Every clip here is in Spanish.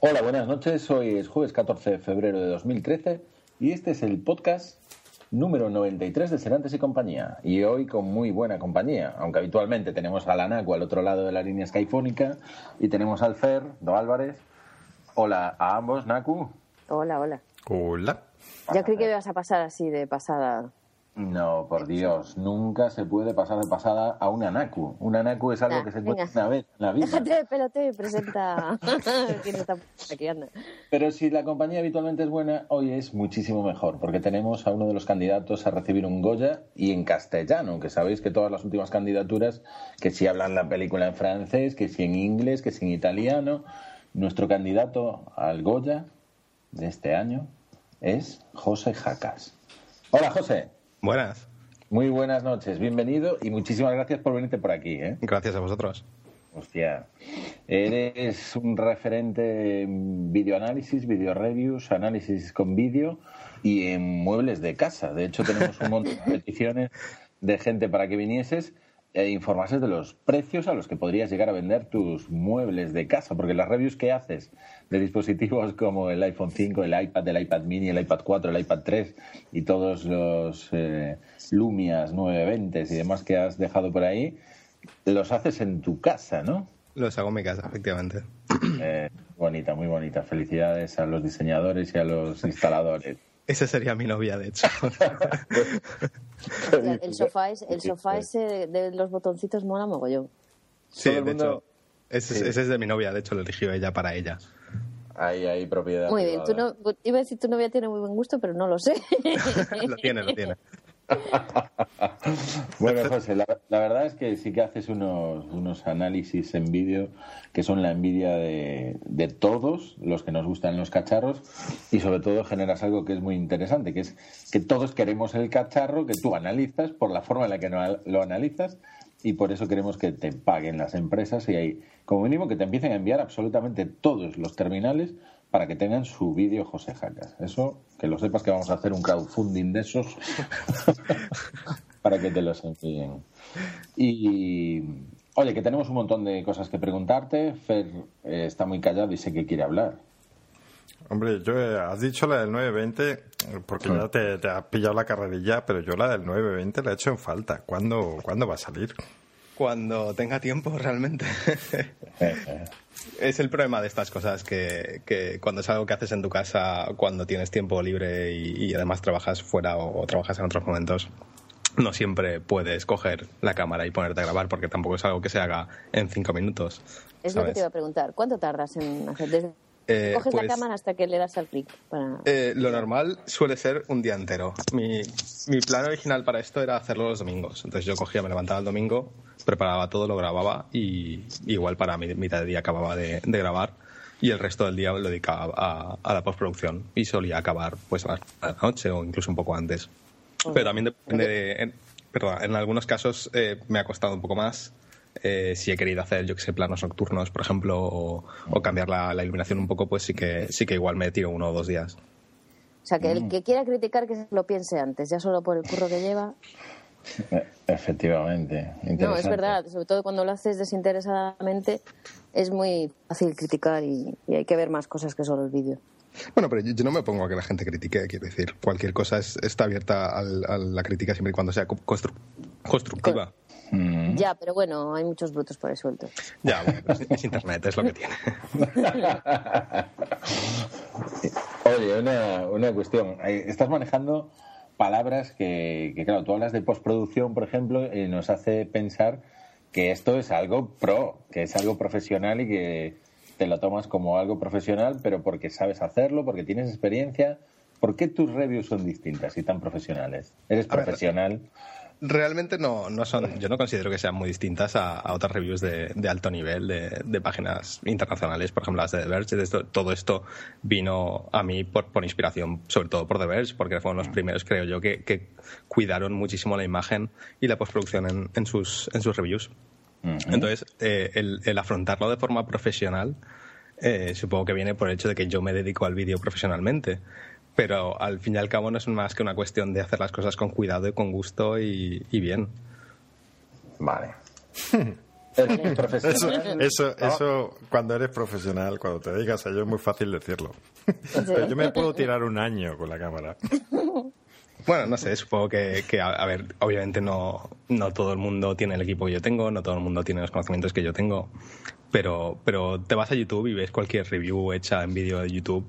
Hola, buenas noches. Hoy es jueves 14 de febrero de 2013 y este es el podcast número 93 de Serantes y compañía. Y hoy con muy buena compañía, aunque habitualmente tenemos a la NACU al otro lado de la línea skyfónica y tenemos al Fer, Do Álvarez. Hola a ambos, Naku. Hola, hola. Hola. Ya creí que ibas a pasar así de pasada. No, por Dios, nunca se puede pasar de pasada a una Naku. Una Naku es algo Nah, que se venga. encuentra una vez en la vida. Déjate de pelote y presenta. ¿Quién está aquí anda? Pero si la compañía habitualmente es buena, hoy es muchísimo mejor, porque tenemos a uno de los candidatos a recibir un Goya y en castellano, que sabéis que todas las últimas candidaturas, que si hablan la película en francés, que si en inglés, que si en italiano, nuestro candidato al Goya de este año es José Jacas. Hola José, Buenas. muy buenas noches, bienvenido y muchísimas gracias por venirte por aquí. ¿eh? Gracias a vosotros. Hostia, eres un referente en videoanálisis, video reviews, análisis con vídeo y en muebles de casa. De hecho, tenemos un montón de peticiones de gente para que vinieses e informases de los precios a los que podrías llegar a vender tus muebles de casa, porque las reviews que haces de dispositivos como el iPhone 5, el iPad, el iPad mini, el iPad 4, el iPad 3 y todos los eh, Lumias 920 y demás que has dejado por ahí, los haces en tu casa, ¿no? Los hago en mi casa, efectivamente. Eh, bonita, muy bonita. Felicidades a los diseñadores y a los instaladores. Esa sería mi novia, de hecho. El sofá, es, el sofá ese de, de los botoncitos mola mogollón. Sí, de mundo- hecho. Ese, Sí. ese es de mi novia, de hecho lo eligió ella para ella. Ahí hay propiedad. Muy bien, tú privada. no, iba a decir tu novia tiene muy buen gusto, pero no lo sé. Lo tiene, lo tiene. Bueno, José, la, verdad es que sí que haces unos, unos análisis en vídeo que son la envidia de, de todos los que nos gustan los cacharros y sobre todo generas algo que es muy interesante, que es que todos queremos el cacharro que tú analizas por la forma en la que lo analizas y por eso queremos que te paguen las empresas y hay, como mínimo que te empiecen a enviar absolutamente todos los terminales para que tengan su vídeo José Jacas. Eso, que lo sepas que vamos a hacer un crowdfunding de esos para que te los envíen. Y oye, que tenemos un montón de cosas que preguntarte. Fer eh, está muy callado y sé que quiere hablar. Hombre, yo eh, has dicho la del 920 eh, porque ya te, te ha pillado la carrerilla, pero yo la del 920 la he hecho en falta. ¿Cuándo, ¿cuándo va a salir? Cuando tenga tiempo, realmente. es el problema de estas cosas que, que cuando es algo que haces en tu casa, cuando tienes tiempo libre y, y además trabajas fuera o, o trabajas en otros momentos, no siempre puedes coger la cámara y ponerte a grabar porque tampoco es algo que se haga en cinco minutos. Es lo que te iba a preguntar. ¿Cuánto tardas en hacer? Desde Eh, coges pues- la cámara hasta que le das al clic. Para... Eh, lo normal suele ser un día entero. Mi, mi plan original para esto era hacerlo los domingos. Entonces yo cogía, me levantaba el domingo, preparaba todo, lo grababa y igual para mi mitad de día acababa de, de grabar y el resto del día lo dedicaba a, a la postproducción y solía acabar pues a la noche o incluso un poco antes. Pero también depende de... En, perdón, en algunos casos eh, me ha costado un poco más. Eh, si he querido hacer, yo que sé, planos nocturnos, por ejemplo, o, o cambiar la, la iluminación un poco, pues sí que, sí que igual me tiro uno o dos días. O sea, que Mm. el que quiera criticar que lo piense antes, ya solo por el curro que lleva. Eh, Efectivamente. No, es verdad, sobre todo cuando lo haces desinteresadamente, es muy fácil criticar y, y hay que ver más cosas que solo el vídeo. Bueno, pero yo, yo no me pongo a que la gente critique, quiero decir, cualquier cosa es- está abierta al- a la crítica siempre y cuando sea co- constru- constructiva. Mm. Ya, pero bueno, hay muchos brutos por ahí sueltos. Ya, bueno, es, es internet, es lo que tiene. Oye, una, una cuestión. Estás manejando palabras que, que, claro, tú hablas de postproducción, por ejemplo, y nos hace pensar que esto es algo pro, que es algo profesional y que te lo tomas como algo profesional, pero porque sabes hacerlo, porque tienes experiencia. ¿Por qué tus reviews son distintas y tan profesionales? ¿Eres A ver. Realmente no, no son, yo no considero que sean muy distintas a, otras reviews de, alto nivel de, páginas internacionales, por ejemplo las de The Verge. todo esto vino a mí por, por, inspiración, sobre todo por The Verge, porque fueron los primeros, creo yo, que, cuidaron muchísimo la imagen y la postproducción en, sus, en sus reviews. Entonces, eh, el, afrontarlo de forma profesional, eh, supongo que viene por el hecho de que yo me dedico al vídeo profesionalmente pero al fin y al cabo no es más que una cuestión de hacer las cosas con cuidado y con gusto y, bien. Vale. eso, eso, eso, cuando eres profesional, cuando te dedicas a ello, es muy fácil decirlo. yo me puedo tirar un año con la cámara. Bueno, no sé, supongo que, que a, ver, obviamente no, no todo el mundo tiene el equipo que yo tengo, no todo el mundo tiene los conocimientos que yo tengo, pero, pero te vas a YouTube y ves cualquier review hecha en vídeo de YouTube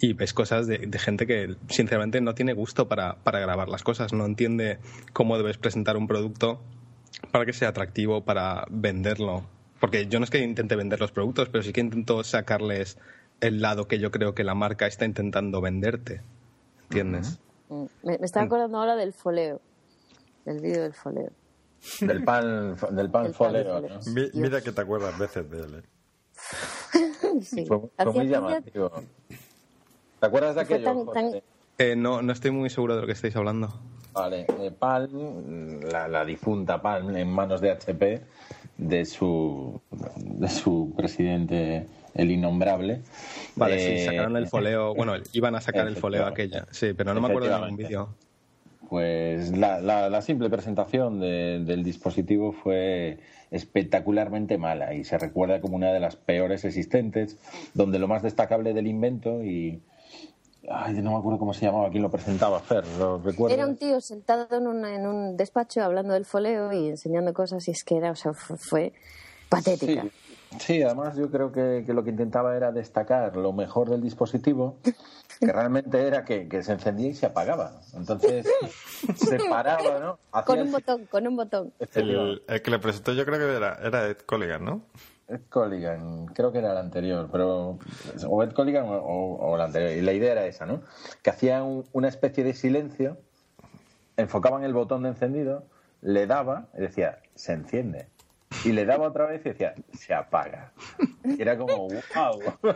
y ves cosas de, gente que sinceramente no tiene gusto para, grabar las cosas, no entiende cómo debes presentar un producto para que sea atractivo, para venderlo. Porque yo no es que intente vender los productos, pero sí que intento sacarles el lado que yo creo que la marca está intentando venderte. ¿Entiendes? Mm, me, está acordando ahora del foleo, del vídeo del foleo. Del pan, del pan foleo. Mira que te acuerdas veces de él. ¿eh? sí. Fue, muy llamativo. ¿Te acuerdas de aquello? Eh, no, no estoy muy seguro de lo que estáis hablando. Vale, eh, Palm, la, difunta Palm, en manos de HP, de su, de su presidente, el innombrable. Vale, sí, eh, sacaron el foleo, bueno, iban a sacar el foleo aquella, sí, pero no me acuerdo de ningún vídeo. Pues la, la, simple presentación del dispositivo fue espectacularmente mala y se recuerda como una de las peores existentes, donde lo más destacable del invento y Ay, no me acuerdo cómo se llamaba, quién lo presentaba, Fer, lo recuerdo. Era un tío sentado en, en un despacho hablando del foleo y enseñando cosas y es que era, o sea, fue, patética. Sí. además yo creo que, lo que intentaba era destacar lo mejor del dispositivo, que realmente era que, se encendía y se apagaba. Entonces se paraba, ¿no? con un botón, con un botón. El, el, que le presentó yo creo que era, era Ed Colligan, ¿no? Ed Colligan, creo que era el anterior, pero o Ed Colligan o, el anterior. Y la idea era esa, ¿no? Que hacía una especie de silencio, enfocaban el botón de encendido, le daba y decía, se enciende. Y le daba otra vez y decía, se apaga. Y era como, wow.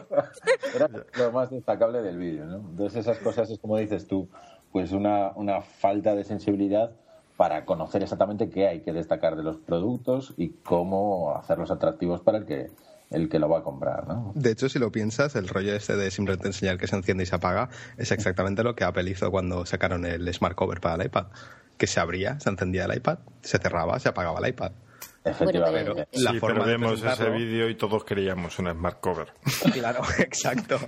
Era lo más destacable del vídeo, ¿no? Entonces esas cosas es como dices tú, pues una, una falta de sensibilidad para conocer exactamente qué hay que destacar de los productos y cómo hacerlos atractivos para el que el que lo va a comprar, ¿no? De hecho, si lo piensas, el rollo este de simplemente enseñar que se enciende y se apaga es exactamente lo que Apple hizo cuando sacaron el Smart Cover para el iPad. Que se abría, se encendía el iPad, se cerraba, se apagaba el iPad. Efectivamente. sí, pero vemos ese vídeo y todos queríamos un Smart Cover. Claro, exacto.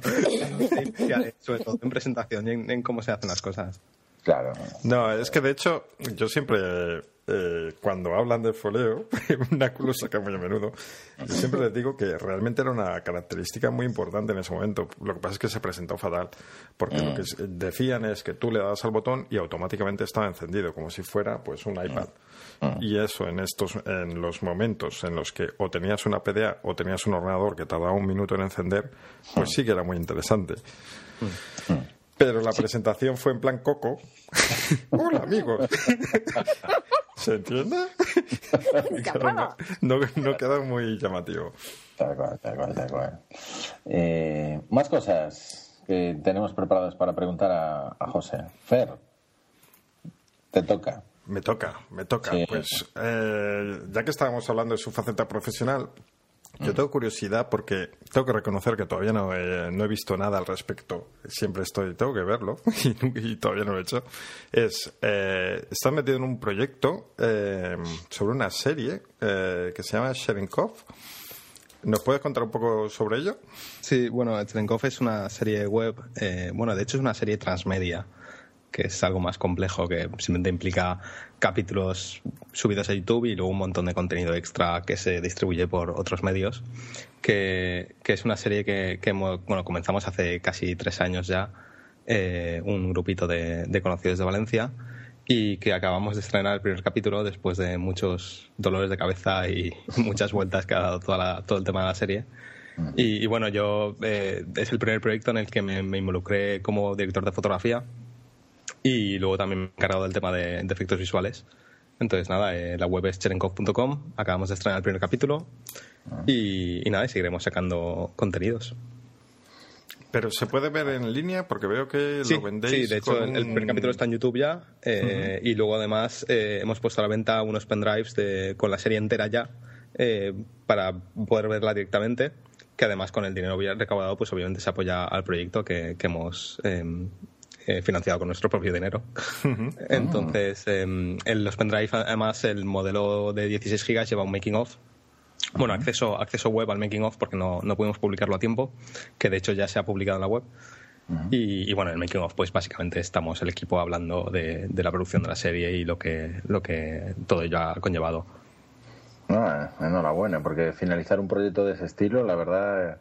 Sobre todo en presentación y en cómo se hacen las cosas. Claro. No, es que de hecho, yo siempre, eh, cuando hablan de foleo, una lo saca muy a menudo, yo siempre les digo que realmente era una característica muy importante en ese momento. Lo que pasa es que se presentó fatal, porque lo que mm. decían es que tú le dabas al botón y automáticamente estaba encendido, como si fuera pues un iPad. Mm. Mm. Y eso en estos, en los momentos en los que o tenías una PDA o tenías un ordenador que tardaba un minuto en encender, pues sí que era muy interesante. Pero la presentación fue en plan coco. Hola, amigos. ¿Se entiende? no, no, queda muy llamativo. Tal cual, tal cual, tal cual. Eh, más cosas que tenemos preparadas para preguntar a, a José. Fer, te toca. Me toca, me toca. Pues eh, ya que estábamos hablando de su faceta profesional, yo tengo curiosidad porque tengo que reconocer que todavía no he, visto nada al respecto. Siempre estoy, tengo que verlo y, todavía no lo he hecho. Es, eh, está metido en un proyecto eh, sobre una serie eh, que se llama Sherenkov. ¿Nos puedes contar un poco sobre ello? Sí, bueno, Sherenkov es una serie web, eh, bueno, de hecho es una serie transmedia que es algo más complejo, que simplemente implica capítulos subidos a YouTube y luego un montón de contenido extra que se distribuye por otros medios, que, es una serie que, bueno, comenzamos hace casi tres años ya, eh, un grupito de, conocidos de Valencia, y que acabamos de estrenar el primer capítulo después de muchos dolores de cabeza y muchas vueltas que ha dado toda todo el tema de la serie. Y, bueno, yo eh, es el primer proyecto en el que me, me involucré como director de fotografía y luego también me he encargado del tema de, efectos visuales. Entonces, nada, eh, la web es cherenkov.com, acabamos de estrenar el primer capítulo y, y nada, y seguiremos sacando contenidos. Pero se puede ver en línea porque veo que Sí, lo vendéis. sí, de hecho, con el, primer capítulo está en YouTube ya eh, y luego además eh, hemos puesto a la venta unos pendrives de- con la serie entera ya eh, para poder verla directamente, que además con el dinero recaudado pues obviamente se apoya al proyecto que, que hemos eh, eh, financiado con nuestro propio dinero. Entonces, eh, en los pendrive además el modelo de 16 gigas lleva un making of bueno, acceso, acceso web al making of porque no, no pudimos publicarlo a tiempo, que de hecho ya se ha publicado en la web. y, y bueno, en el making of, pues básicamente estamos el equipo hablando de, de la producción de la serie y lo que, lo que todo ello ha conllevado. Ah, enhorabuena, porque finalizar un proyecto de ese estilo, la verdad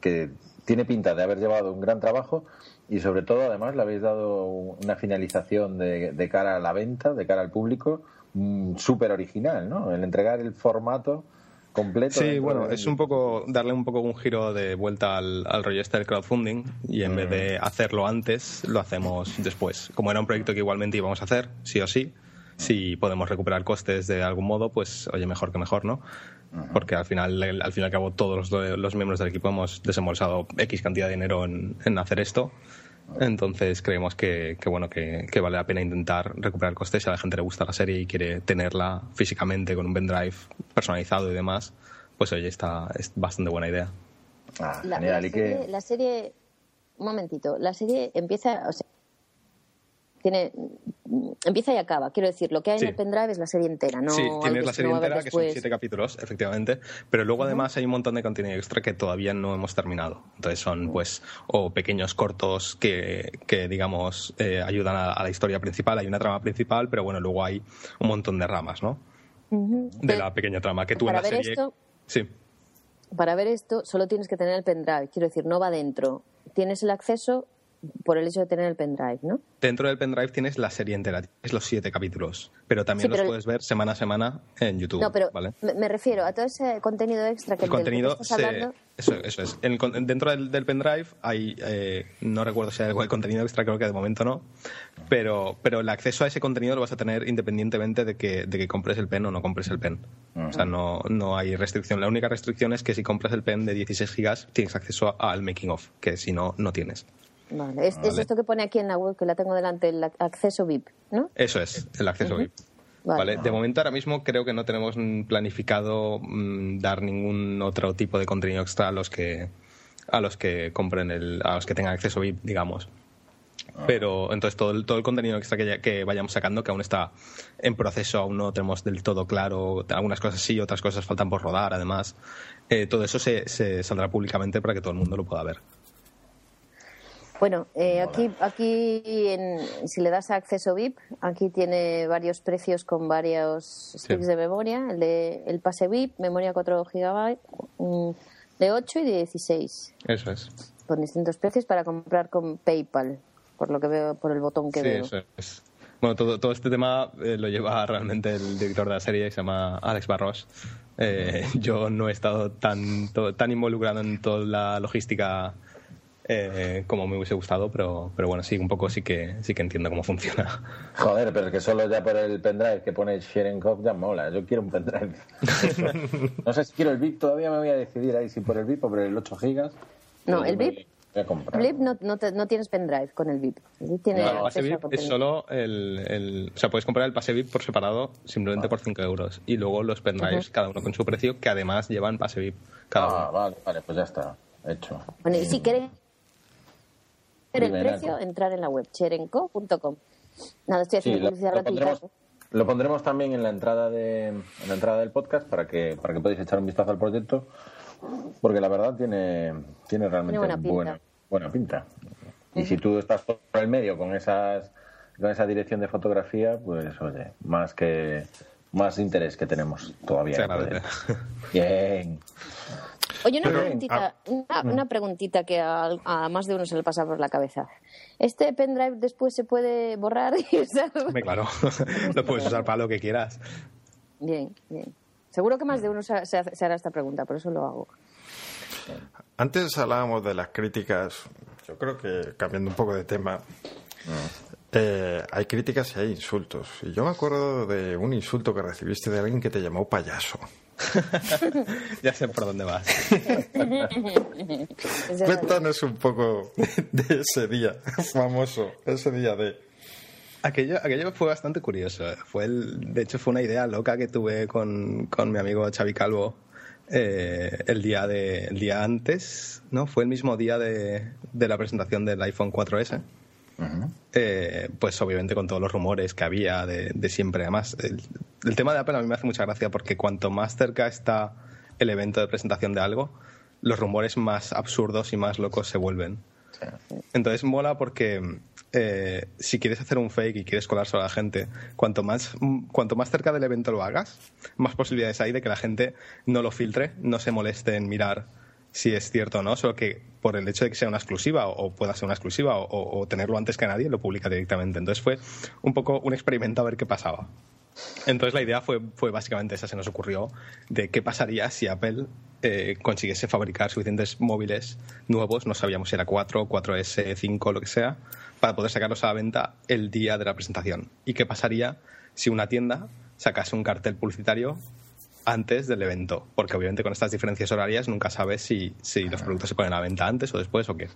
que tiene pinta de haber llevado un gran trabajo y sobre todo además le habéis dado una finalización de, de cara a la venta, de cara al público, mm, súper original, ¿no? El entregar el formato completo. Sí, bueno, de- es un poco darle un poco un giro de vuelta al, al rollo este del crowdfunding y en vez de hacerlo antes, lo hacemos después. Como era un proyecto que igualmente íbamos a hacer, sí o sí, si podemos recuperar costes de algún modo, pues oye, mejor que mejor, ¿no? Porque al final, al fin y al cabo, todos los, los miembros del equipo hemos desembolsado X cantidad de dinero en, en hacer esto. Entonces creemos que, que bueno que, que vale la pena intentar recuperar costes si a la gente le gusta la serie y quiere tenerla físicamente con un pendrive personalizado y demás, pues oye, está, es bastante buena idea. Ah, La, genial, la y serie, que... la serie- un momentito, la serie empieza, o sea, tiene, empieza y acaba. Quiero decir, lo que hay Sí. en el pendrive es la serie entera, no sí, tienes la serie entera, que son siete capítulos, efectivamente, pero luego además hay un montón de contenido extra que todavía no hemos terminado. Entonces son, pues, o pequeños cortos que, que digamos, eh, ayudan a, a la historia principal. Hay una trama principal, pero bueno, luego hay un montón de ramas, ¿no? De la pequeña trama que tú en para la ver serie... esto, Sí. para ver esto solo tienes que tener el pendrive. Quiero decir, no va dentro. Tienes el acceso por el hecho de tener el pendrive, ¿no? Dentro del pendrive tienes la serie entera, tienes los siete capítulos, pero también Sí, los pero- puedes ver semana a semana en YouTube, No, pero ¿vale? me, refiero a todo ese contenido extra que el que contenido tú estás se- hablando. eso, eso es el dentro del, del pendrive hay eh, no recuerdo si hay algo de contenido extra creo que de momento no pero pero el acceso a ese contenido lo vas a tener independientemente de que, de que compres el pen o no compres el pen o sea no, no hay restricción la única restricción es que si compras el pen de 16 gigas tienes acceso al making of que si no no tienes Vale. Es, esto que pone aquí en la web, que la tengo delante, el ac- acceso VIP, ¿no? Eso es, el acceso VIP. Vale. Vale. De momento, ahora mismo creo que no tenemos planificado mm, dar ningún otro tipo de contenido extra a los que a los que compren el, a los que tengan acceso VIP, digamos. Pero entonces todo el, todo el contenido extra que, ya- que vayamos sacando, que aún está en proceso, aún no tenemos del todo claro, algunas cosas sí, otras cosas faltan por rodar, además, eh, todo eso se, se saldrá públicamente para que todo el mundo lo pueda ver. Bueno, eh, aquí, aquí en- si le das a acceso VIP, aquí tiene varios precios con varios sticks de memoria. El, de, el pase VIP, memoria 4 GB, de 8 y de 16, Eso es. con distintos precios para comprar con PayPal, por lo que veo, por el botón que Sí, veo. eso es. Bueno, todo, todo este tema eh, lo lleva realmente el director de la serie, que se llama Alex Barros. Eh, yo no he estado tan, to- tan involucrado en toda la logística eh, como me hubiese gustado, pero, pero bueno, sí, un poco sí que, sí que entiendo cómo funciona. Joder, pero es que solo ya por el pendrive que pone Sherenkov ya mola. Yo quiero un pendrive. no sé si quiero el VIP, todavía me voy a decidir ahí si por el VIP o por el 8 gigas. No, Pero el VIP- no, no, te- no tienes pendrive con el VIP. El VIP tiene No, el pase VIP es solo el, el- O sea, puedes comprar el pase VIP por separado simplemente por 5 euros. Y luego los pendrives, cada uno con su precio, que además llevan pase VIP. Cada Ah, uno. vale, vale, pues ya está. Hecho. Bueno, y si queréis ver el precio, entrar en la web, cherenco.com. Nada, estoy haciendo lo, publicidad lo gratuita. pondremos, lo pondremos también en la entrada de en la entrada del podcast para que para que podáis echar un vistazo al proyecto porque la verdad tiene tiene realmente buena pinta. buena buena pinta. Y si tú estás por el medio con esas con esa dirección de fotografía, pues oye, más que más interés que tenemos todavía. Bien. Oye, una Pero, preguntita, una, una preguntita que a, a más de uno se le pasa por la cabeza. ¿Este pendrive después se puede borrar y usar? Claro, lo puedes usar para lo que quieras. Bien, bien. Seguro que más de uno se, se hace- se hará esta pregunta, por eso lo hago. Antes hablábamos de las críticas, yo creo que cambiando un poco de tema, eh, hay críticas y hay insultos. Y yo me acuerdo de un insulto que recibiste de alguien que te llamó payaso. ya sé por dónde vas. Cuéntanos un poco de ese día famoso, ese día de... Aquello, aquello fue bastante curioso. Fue el, de hecho, fue una idea loca que tuve con, con mi amigo Xavi Calvo eh, el, día de, el día antes, ¿no? Fue el mismo día de, de la presentación del iPhone 4S. Eh, pues obviamente con todos los rumores que había de, siempre. Además, el, tema de Apple a mí me hace mucha gracia porque cuanto más cerca está el evento de presentación de algo, los rumores más absurdos y más locos se vuelven. Entonces mola porque eh, si quieres hacer un fake y quieres colarse a la gente, cuanto más, cuanto más cerca del evento lo hagas, más posibilidades hay de que la gente no lo filtre, no se moleste en mirar si es cierto o no, solo que por el hecho de que sea una exclusiva o, pueda ser una exclusiva o, tenerlo antes que nadie, lo publica directamente. Entonces fue un poco un experimento a ver qué pasaba. Entonces la idea fue, fue básicamente esa, se nos ocurrió de qué pasaría si Apple eh, consiguiese fabricar suficientes móviles nuevos, no sabíamos si era 4, 4S, 5, lo que sea, para poder sacarlos a la venta el día de la presentación. ¿Y qué pasaría si una tienda sacase un cartel publicitario antes del evento, porque obviamente con estas diferencias horarias nunca sabes si, si los productos se ponen a la venta antes o después o qué.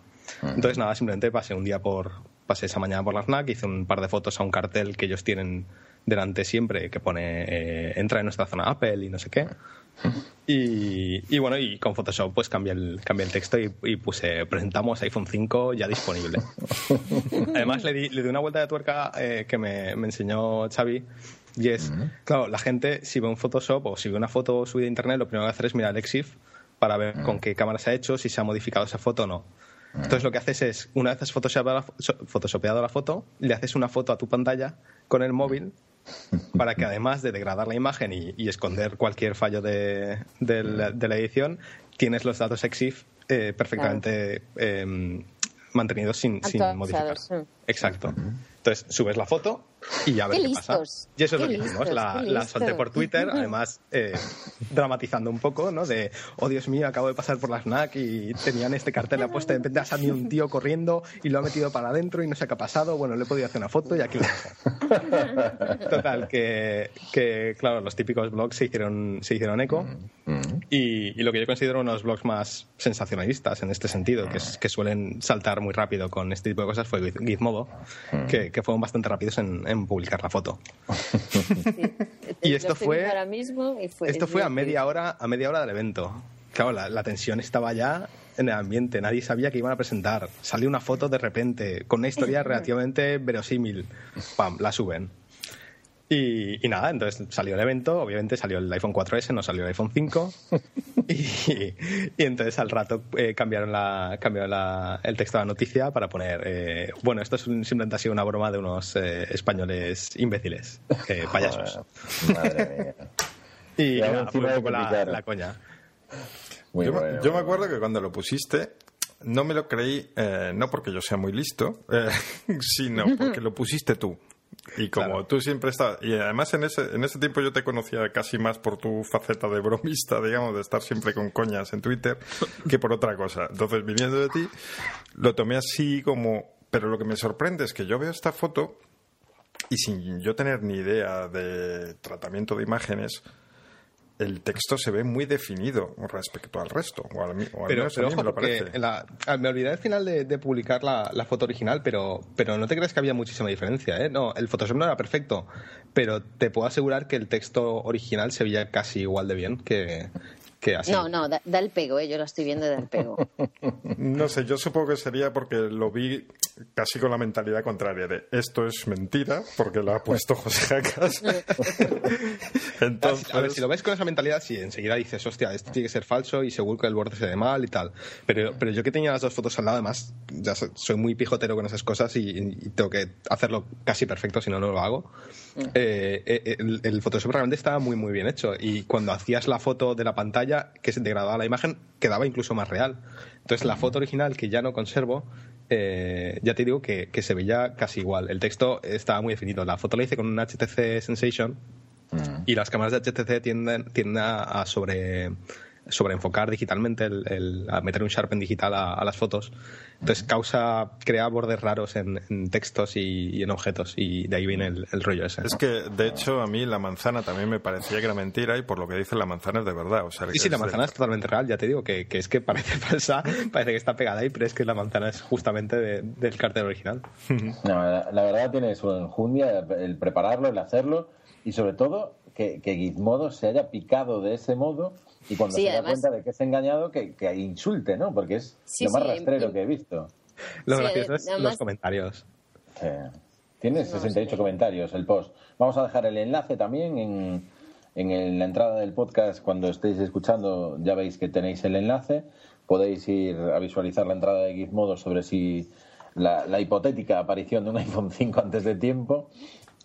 Entonces nada, simplemente pasé un día por, pasé esa mañana por la FNAC, hice un par de fotos a un cartel que ellos tienen delante siempre que pone eh, entra en nuestra zona Apple y no sé qué. Y, bueno, y con Photoshop pues cambié el, cambié el texto y, puse presentamos iPhone 5 ya disponible. Además le di, le di una vuelta de tuerca eh, que me, me enseñó Xavi y es, claro, la gente si ve un Photoshop o si ve una foto subida a internet, lo primero que hacer es mirar el EXIF para ver con qué cámara se ha hecho, si se ha modificado esa foto o no. Entonces lo que haces es, una vez has photoshopeado la, foto, le haces una foto a tu pantalla con el móvil para que además de degradar la imagen y, esconder cualquier fallo de, la, edición, tienes los datos EXIF eh, perfectamente em, mantenidos sin, sin modificar. Exacto. Entonces subes la foto y ya ves qué, pasa. Y eso es lo que hicimos. La, la, solté por Twitter, además eh, dramatizando un poco, ¿no? De, oh Dios mío, acabo de pasar por la snack y tenían este cartel apuesto. De repente ha salido un tío corriendo y lo ha metido para adentro y no sé qué ha pasado. Bueno, le he podido hacer una foto y aquí lo dejo. Total, que, que, claro, los típicos blogs se hicieron, se hicieron eco. Mm, mm. Y, y, lo que yo considero unos blogs más sensacionalistas en este sentido, que, es, que suelen saltar muy rápido con este tipo de cosas, fue Gizmodo, mm. que, que fueron bastante rápidos en publicar la foto. y esto fue, esto fue a media hora a media hora del evento. Claro, la, tensión estaba ya en el ambiente, nadie sabía que iban a presentar. Salió una foto de repente con una historia relativamente verosímil. Pam, la suben. Y, nada, entonces salió el evento, obviamente salió el iPhone 4S, no salió el iPhone 5. y, entonces al rato eh, cambiaron, la, cambiaron la, el texto de la noticia para poner, eh, bueno, esto es simplemente ha sido una broma de unos eh, españoles imbéciles, payasos. Madre mía. y nada, fue un poco la, coña. yo, yo me acuerdo que cuando lo pusiste, no me lo creí, no porque yo sea muy listo, sino porque lo pusiste tú. Y como tú siempre estás, y además en ese, en ese tiempo yo te conocía casi más por tu faceta de bromista, digamos, de estar siempre con coñas en Twitter, que por otra cosa. Entonces, viniendo de ti, lo tomé así como... Pero lo que me sorprende es que yo veo esta foto y sin yo tener ni idea de tratamiento de imágenes, el texto se ve muy definido respecto al resto. O al, pero, me lo parece. Ah, me olvidé al final de, publicar la, foto original, pero, pero no te crees que había muchísima diferencia. ¿eh? No, el Photoshop no era perfecto, pero te puedo asegurar que el texto original se veía casi igual de bien que, no, no, da, el pego, ¿eh? yo lo estoy viendo da el pego. no sé, yo supongo que sería porque lo vi casi con la mentalidad contraria de esto es mentira, porque lo ha puesto José Jacas. Entonces... A ver, si lo ves con esa mentalidad, sí, enseguida dices, hostia, esto tiene que ser falso y seguro que el borde se ve mal y tal. Pero, pero yo que tenía las dos fotos al lado, además, ya soy muy pijotero con esas cosas y, tengo que hacerlo casi perfecto, si no, no lo hago. Mm. Eh, eh, el, el Photoshop realmente estaba muy, muy bien hecho. Y cuando hacías la foto de la pantalla, que se degradaba la imagen, quedaba incluso más real. Entonces, la foto original que ya no conservo, eh, ya te digo que, se veía casi igual. El texto estaba muy definido. La foto la hice con un HTC Sensation y las cámaras de HTC tienden, tienden a, sobre sobreenfocar digitalmente, el, meter un sharpen digital a, las fotos. Entonces causa, crea bordes raros en, textos y, en objetos y de ahí viene el, rollo ese. Es que, de hecho, a mí la manzana también me parecía que era mentira y por lo que dice la manzana es de verdad. O sea, sí, sí, la manzana es totalmente real, ya te digo, que, es que parece falsa, parece que está pegada ahí, pero es que la manzana es justamente del cartel original. No, la, verdad tiene su enjundia el prepararlo, el hacerlo y sobre todo que, que Gizmodo se haya picado de ese modo y cuando se da cuenta de que es engañado, que, que insulte, ¿no? Porque es lo más rastrero que he visto. Lo gracioso es los comentarios. Tiene 68 comentarios el post. Vamos a dejar el enlace también en, en la entrada del podcast. Cuando estéis escuchando, ya veis que tenéis el enlace. Podéis ir a visualizar la entrada de Gizmodo sobre si la, la hipotética aparición de un iPhone 5 antes de tiempo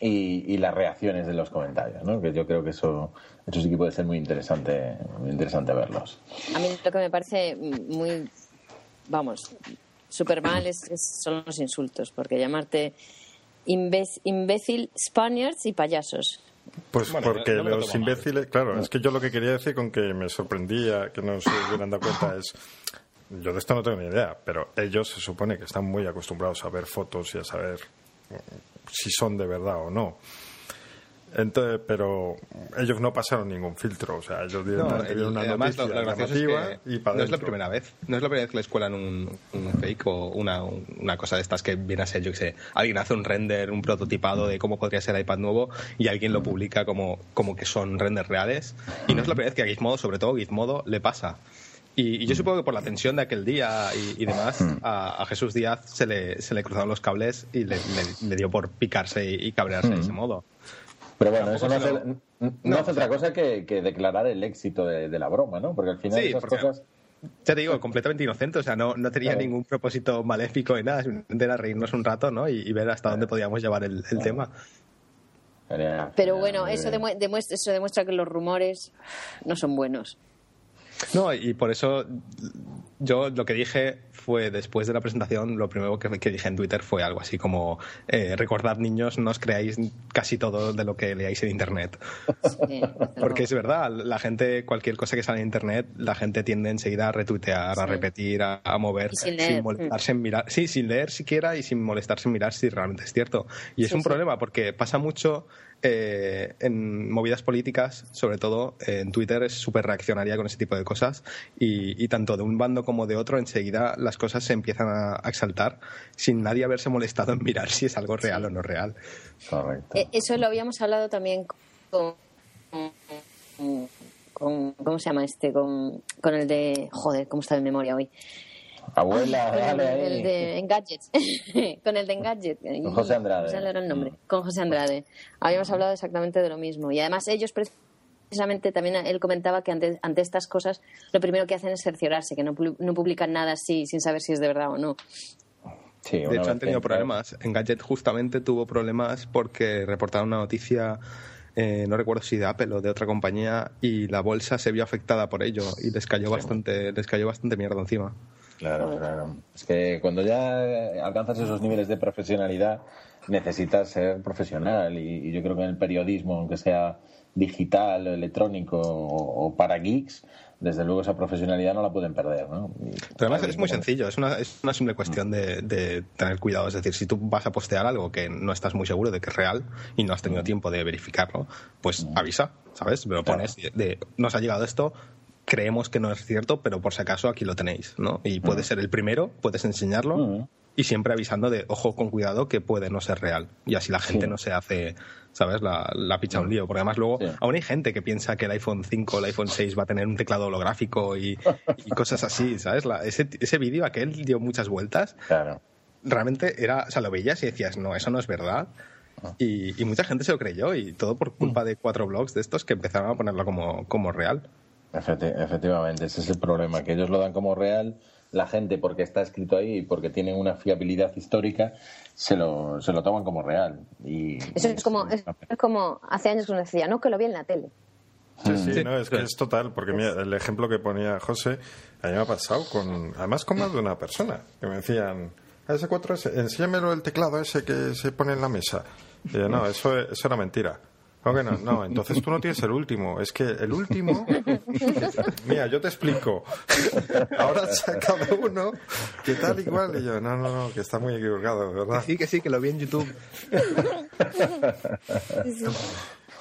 y, las reacciones de los comentarios, ¿no? Que yo creo que eso, eso sí que puede ser muy interesante, muy interesante verlos. A mí lo que me parece muy, vamos, súper mal es, son los insultos, porque llamarte imbécil, Spaniards y payasos. Pues porque los imbéciles, claro, es que yo lo que quería decir con que me sorprendía que no se hubieran dado cuenta es yo de esto no tengo ni idea, pero ellos se supone que están muy acostumbrados a ver fotos y a saber si son de verdad o no. Entonces, pero ellos no pasaron ningún filtro, o sea, ellos dieron, una noticia y No es la primera vez, no es la primera vez que les cuelan un, fake o una, una, cosa de estas que viene a ser, yo que sé, alguien hace un render, un prototipado de cómo podría ser el iPad nuevo y alguien lo publica como, como que son renders reales. Y no es la primera vez que a Gizmodo, sobre todo Gizmodo, le pasa. Y, yo supongo que por la tensión de aquel día y, demás, hmm. a, Jesús Díaz se le, se le cruzaron los cables y le, dio por picarse y, cabrearse de ese hmm. modo. Pero bueno, eso no hace, no, hace otra cosa que, declarar el éxito de, la broma, ¿no? Porque al final esas cosas... Ya te digo, completamente inocente, o sea, no, no tenía ningún propósito maléfico ni nada, simplemente era reírnos un rato, ¿no? Y, ver hasta dónde podíamos llevar el, tema. Pero bueno, eso demuestra, eso demuestra que los rumores no son buenos. No, y por eso yo lo que dije fue después de la presentación, lo primero que, dije en Twitter fue algo así como eh, recordad niños, no os creáis casi todo de lo que leáis en Internet. Porque es verdad, la gente, cualquier cosa que sale en Internet, la gente tiende enseguida a retuitear, a repetir, a, mover, sin, molestarse en mirar, sí, sin leer siquiera y sin molestarse en mirar si realmente es cierto. Y es un problema porque pasa mucho eh, en movidas políticas, sobre todo en Twitter, es súper reaccionaria con ese tipo de cosas y, tanto de un bando como de otro, enseguida las cosas se empiezan a, exaltar sin nadie haberse molestado en mirar si es algo real o no real. Eh, eso lo habíamos hablado también con, con ¿cómo se llama este? Con, con el de, joder, ¿cómo está en memoria hoy? Abuela, con el, de Engadget. con el de Engadget. Con José Andrade. el nombre. Con José Andrade. Habíamos hablado exactamente de lo mismo. Y además ellos precisamente también él comentaba que ante, ante estas cosas lo primero que hacen es cerciorarse, que no, no publican nada así sin saber si es de verdad o no. Sí, de hecho, han tenido problemas. Engadget justamente tuvo problemas porque reportaron una noticia, eh, no recuerdo si de Apple o de otra compañía, y la bolsa se vio afectada por ello y les cayó, bastante, les cayó bastante mierda encima. Claro, claro. Es que cuando ya alcanzas esos niveles de profesionalidad, necesitas ser profesional. Y, yo creo que en el periodismo, aunque sea digital, electrónico o, para geeks, desde luego esa profesionalidad no la pueden perder. ¿no? Pero además es muy sencillo, es una, es una simple cuestión de, tener cuidado. Es decir, si tú vas a postear algo que no estás muy seguro de que es real y no has tenido tiempo de verificarlo, pues avisa, ¿sabes? Me lo pones de, nos ha llegado esto, creemos que no es cierto, pero por si acaso aquí lo tenéis, ¿no? Y puede ser el primero, puedes enseñarlo y siempre avisando de, ojo, con cuidado, que puede no ser real. Y así la gente no se hace, ¿sabes? La, la picha un lío. Porque además luego aún hay gente que piensa que el iPhone 5 o el iPhone 6 va a tener un teclado holográfico y, cosas así, ¿sabes? ese, ese vídeo aquel dio muchas vueltas. Claro. Realmente era, o sea, lo veías y decías, no, eso no es verdad. Ah. Y, y, mucha gente se lo creyó y todo por culpa mm. de cuatro blogs de estos que empezaron a ponerlo como, como real efectivamente, ese es el problema, que ellos lo dan como real, la gente porque está escrito ahí y porque tiene una fiabilidad histórica, se lo, se lo toman como real. Y, Eso es, como, es, como hace años que uno decía, no, que lo vi en la tele. Sí, sí, no, es que es total, porque el ejemplo que ponía José, a mí me ha pasado con, además con más de una persona, que me decían, ese 4 enséñamelo el teclado ese que se pone en la mesa. Y yo, no, eso, eso era mentira. ¿Cómo no? No, entonces tú no tienes el último. Es que el último. Mira, yo te explico. Ahora ha sacado uno que tal igual. Y yo, no, no, no, que está muy equivocado, ¿verdad? Sí, que sí, que lo vi en YouTube.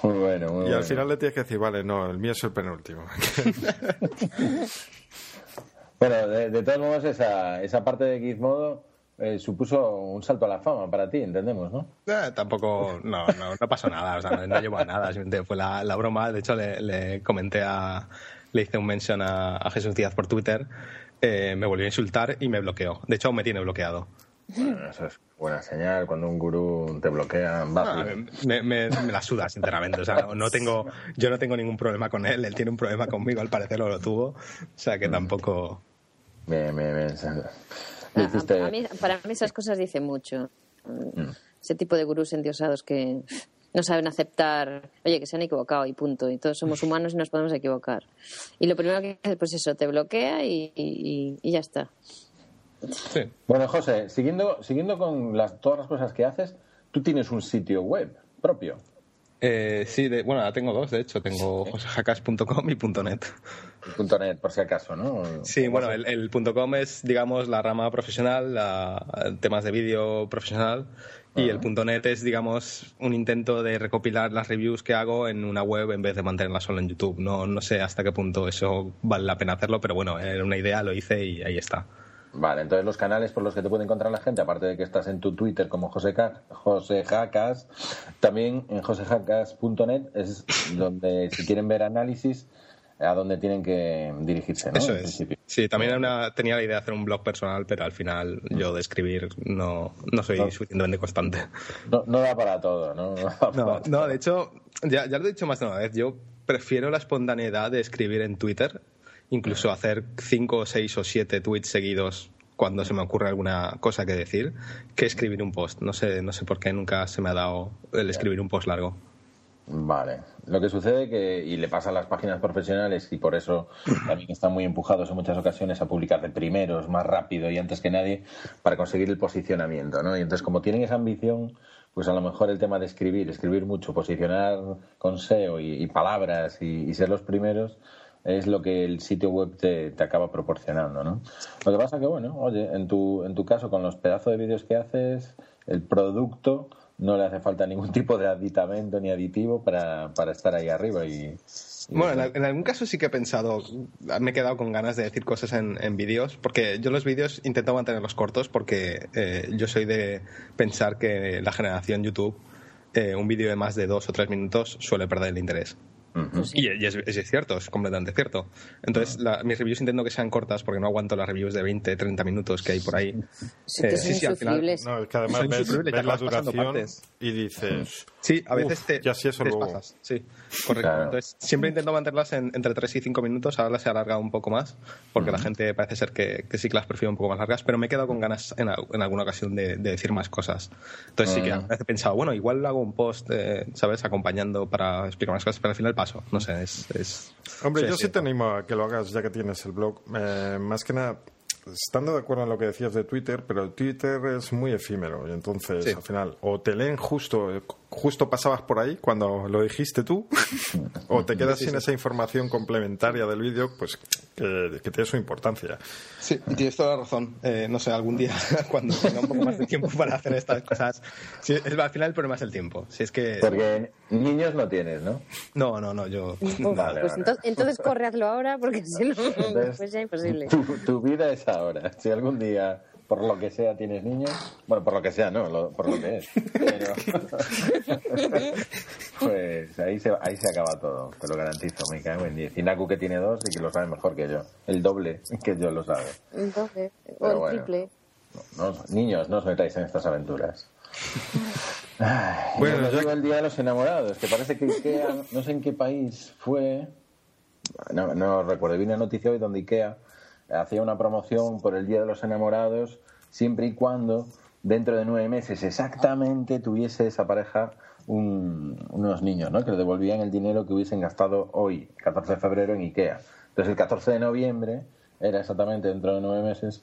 Muy bueno, muy Y bueno. al final le tienes que decir, vale, no, el mío es el penúltimo. Bueno, de, de todos modos, esa, esa parte de Gizmodo eh, supuso un salto a la fama para ti, entendemos, ¿no? Eh, tampoco, no, no, no pasó nada, o sea, no, no llevó a nada, simplemente fue la, la broma. De hecho, le, le comenté a, le hice un mention a, a Jesús Díaz por Twitter, eh, me volvió a insultar y me bloqueó. De hecho, aún me tiene bloqueado. Bueno, eso es buena señal. Cuando un gurú te bloquea, va. Ah, me, me- me la suda, sinceramente. O sea, no tengo, yo no tengo ningún problema con él, él tiene un problema conmigo, al parecer lo tuvo. O sea, que tampoco. Bien, bien, bien. A- Le hiciste- a- a mí- para mí esas cosas dicen mucho. Ese tipo de gurús endiosados que no saben aceptar, oye, que se han equivocado y punto. Y todos somos humanos y nos podemos equivocar. Y lo primero que hace, pues eso, te bloquea y, y- y ya está. Sí. Bueno, José, siguiendo, siguiendo con las, todas las cosas que haces, tú tienes un sitio web propio. Eh, sí, de- bueno, ahora tengo dos, de hecho. Tengo josejacas.com y .net. Punto .net, por si acaso, ¿no? Sí, bueno, el, el .com es, digamos, la rama profesional, la- temas de vídeo profesional, y el .net es, digamos, un intento de recopilar las reviews que hago en una web en vez de mantenerlas solo en YouTube. No, no sé hasta qué punto eso vale la pena hacerlo, pero bueno, era una idea, lo hice y ahí está. Vale, entonces los canales por los que te puede encontrar la gente, aparte de que estás en tu Twitter como José, Ca- José Jacas, también en josejacas.net es donde si quieren ver análisis, a donde tienen que dirigirse, ¿no? Eso es. Sí, también una- tenía la idea de hacer un blog personal, pero al final yo de escribir no, no soy suficientemente constante. No, no da para todo, ¿no? No, No, no, de hecho, ya, ya lo he dicho más de una vez, yo prefiero la espontaneidad de escribir en Twitter, incluso hacer cinco o seis o siete tweets seguidos cuando se me ocurre alguna cosa que decir, que escribir un post. No sé, no sé por qué nunca se me ha dado el escribir un post largo. Vale. Lo que sucede que, y le pasa a las páginas profesionales, y por eso también están muy empujados en muchas ocasiones a publicar de primeros, más rápido y antes que nadie, para conseguir el posicionamiento, ¿no? Y entonces, como tienen esa ambición, pues a lo mejor el tema de escribir, escribir mucho, posicionar con SEO y, y palabras y, y ser los primeros, es lo que el sitio web te, te acaba proporcionando, ¿no? Lo que pasa que, bueno, oye, en tu, en tu caso, con los pedazos de vídeos que haces, el producto no le hace falta ningún tipo de aditamento ni aditivo para, para estar ahí arriba y... y- Bueno, en, en algún caso sí que he pensado, me he quedado con ganas de decir cosas en, en vídeos, porque yo los vídeos intento mantenerlos cortos porque eh, yo soy de pensar que la generación YouTube, eh, un vídeo de más de dos o tres minutos suele perder el interés. Ujú. Y, y es, es cierto, es completamente cierto. Entonces, la- mis reviews intento que sean cortas porque no aguanto las reviews de 20, 30 minutos que hay por ahí. Sí, Eh, sí, sí, al final-. No, es que además ves, ves la duración y dices... Sí, a veces "Uf, te, ya sí, eso te luego". espasas, Sí, correcto. Claro. Entonces, siempre intento mantenerlas en- entre 3 y 5 minutos. Ahora se ha alargado un poco más, porque la gente parece ser que, que sí que las prefiere un poco más largas, pero me he quedado con ganas en, en alguna ocasión de, de decir más cosas. Entonces, sí que a veces he pensado, bueno, igual hago un post, eh, ¿sabes?, acompañando para explicar más cosas, pero al final paso. No sé, es. es- Hombre, sí, yo sí. te animo a que lo hagas ya que tienes el blog. Eh, más que nada, estando de acuerdo en lo que decías de Twitter, pero Twitter es muy efímero y entonces Sí. al final o te leen justo, eh, justo pasabas por ahí cuando lo dijiste tú, o te quedas sin esa información complementaria del vídeo, pues que, que tiene su importancia. Sí, tienes toda la razón. Eh, no sé, algún día, cuando tenga un poco más de tiempo para hacer estas cosas. Sí, es- al final el problema es el tiempo. Si es que. Porque niños no tienes, ¿no? No, no, no, yo. Vale, Pues vale. entonces, entonces corre, hazlo ahora, porque si no, Entonces, pues ya imposible. Tu, tu vida es ahora. Si algún día, por lo que sea, tienes niños, bueno, por lo que sea, no, lo- por lo que es. Pero, pues ahí se, ahí se acaba todo, te lo garantizo, me cago en 10. Y Naku que tiene dos y que lo sabe mejor que yo. El doble que yo lo sabe. Entonces, o Pero el bueno. triple. No os- niños, no os metáis en estas aventuras. Ay, Bueno, llegó el Día de los Enamorados, que parece que Ikea, no sé en qué país fue, no, no recuerdo, vi una noticia hoy donde Ikea hacía una promoción por el Día de los Enamorados siempre y cuando dentro de nueve meses exactamente tuviese esa pareja un- unos niños, ¿no? que le devolvían el dinero que hubiesen gastado hoy, 14 de febrero, en Ikea. Entonces el 14 de noviembre era exactamente dentro de nueve meses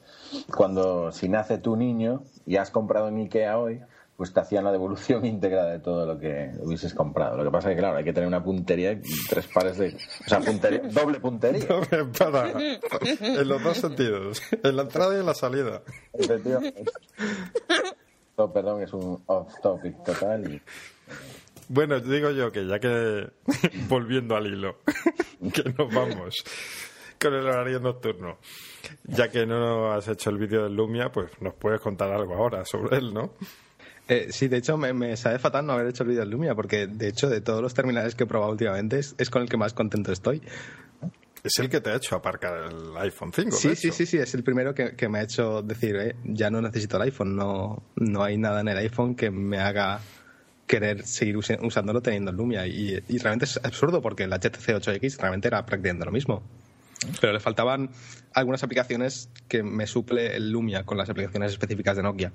cuando si nace tu niño y has comprado en Ikea hoy, pues te hacían la devolución íntegra de todo lo que hubieses comprado. Lo que pasa es que, claro, hay que tener una puntería y tres pares de... O sea, puntería, doble puntería. Doble para, en los dos sentidos, en la entrada y en la salida. Efectivamente. Oh, perdón, es un off-topic total y... Bueno, digo yo que ya que, volviendo al hilo, que nos vamos con el horario nocturno. Ya que no has hecho el vídeo del Lumia, pues nos puedes contar algo ahora sobre él, ¿no? Eh, sí, de hecho me, me, sabe fatal no haber hecho el vídeo del Lumia, porque de hecho de todos los terminales que he probado últimamente es, es con el que más contento estoy. Es el que te ha hecho aparcar el iPhone 5. Sí, sí, sí, sí, es el primero que, que me ha hecho decir, eh, ya no necesito el iPhone, no, no hay nada en el iPhone que me haga querer seguir us- usándolo teniendo el Lumia. Y, y realmente es absurdo porque el HTC 8X realmente era prácticamente lo mismo. Pero le faltaban algunas aplicaciones que me suple el Lumia con las aplicaciones específicas de Nokia.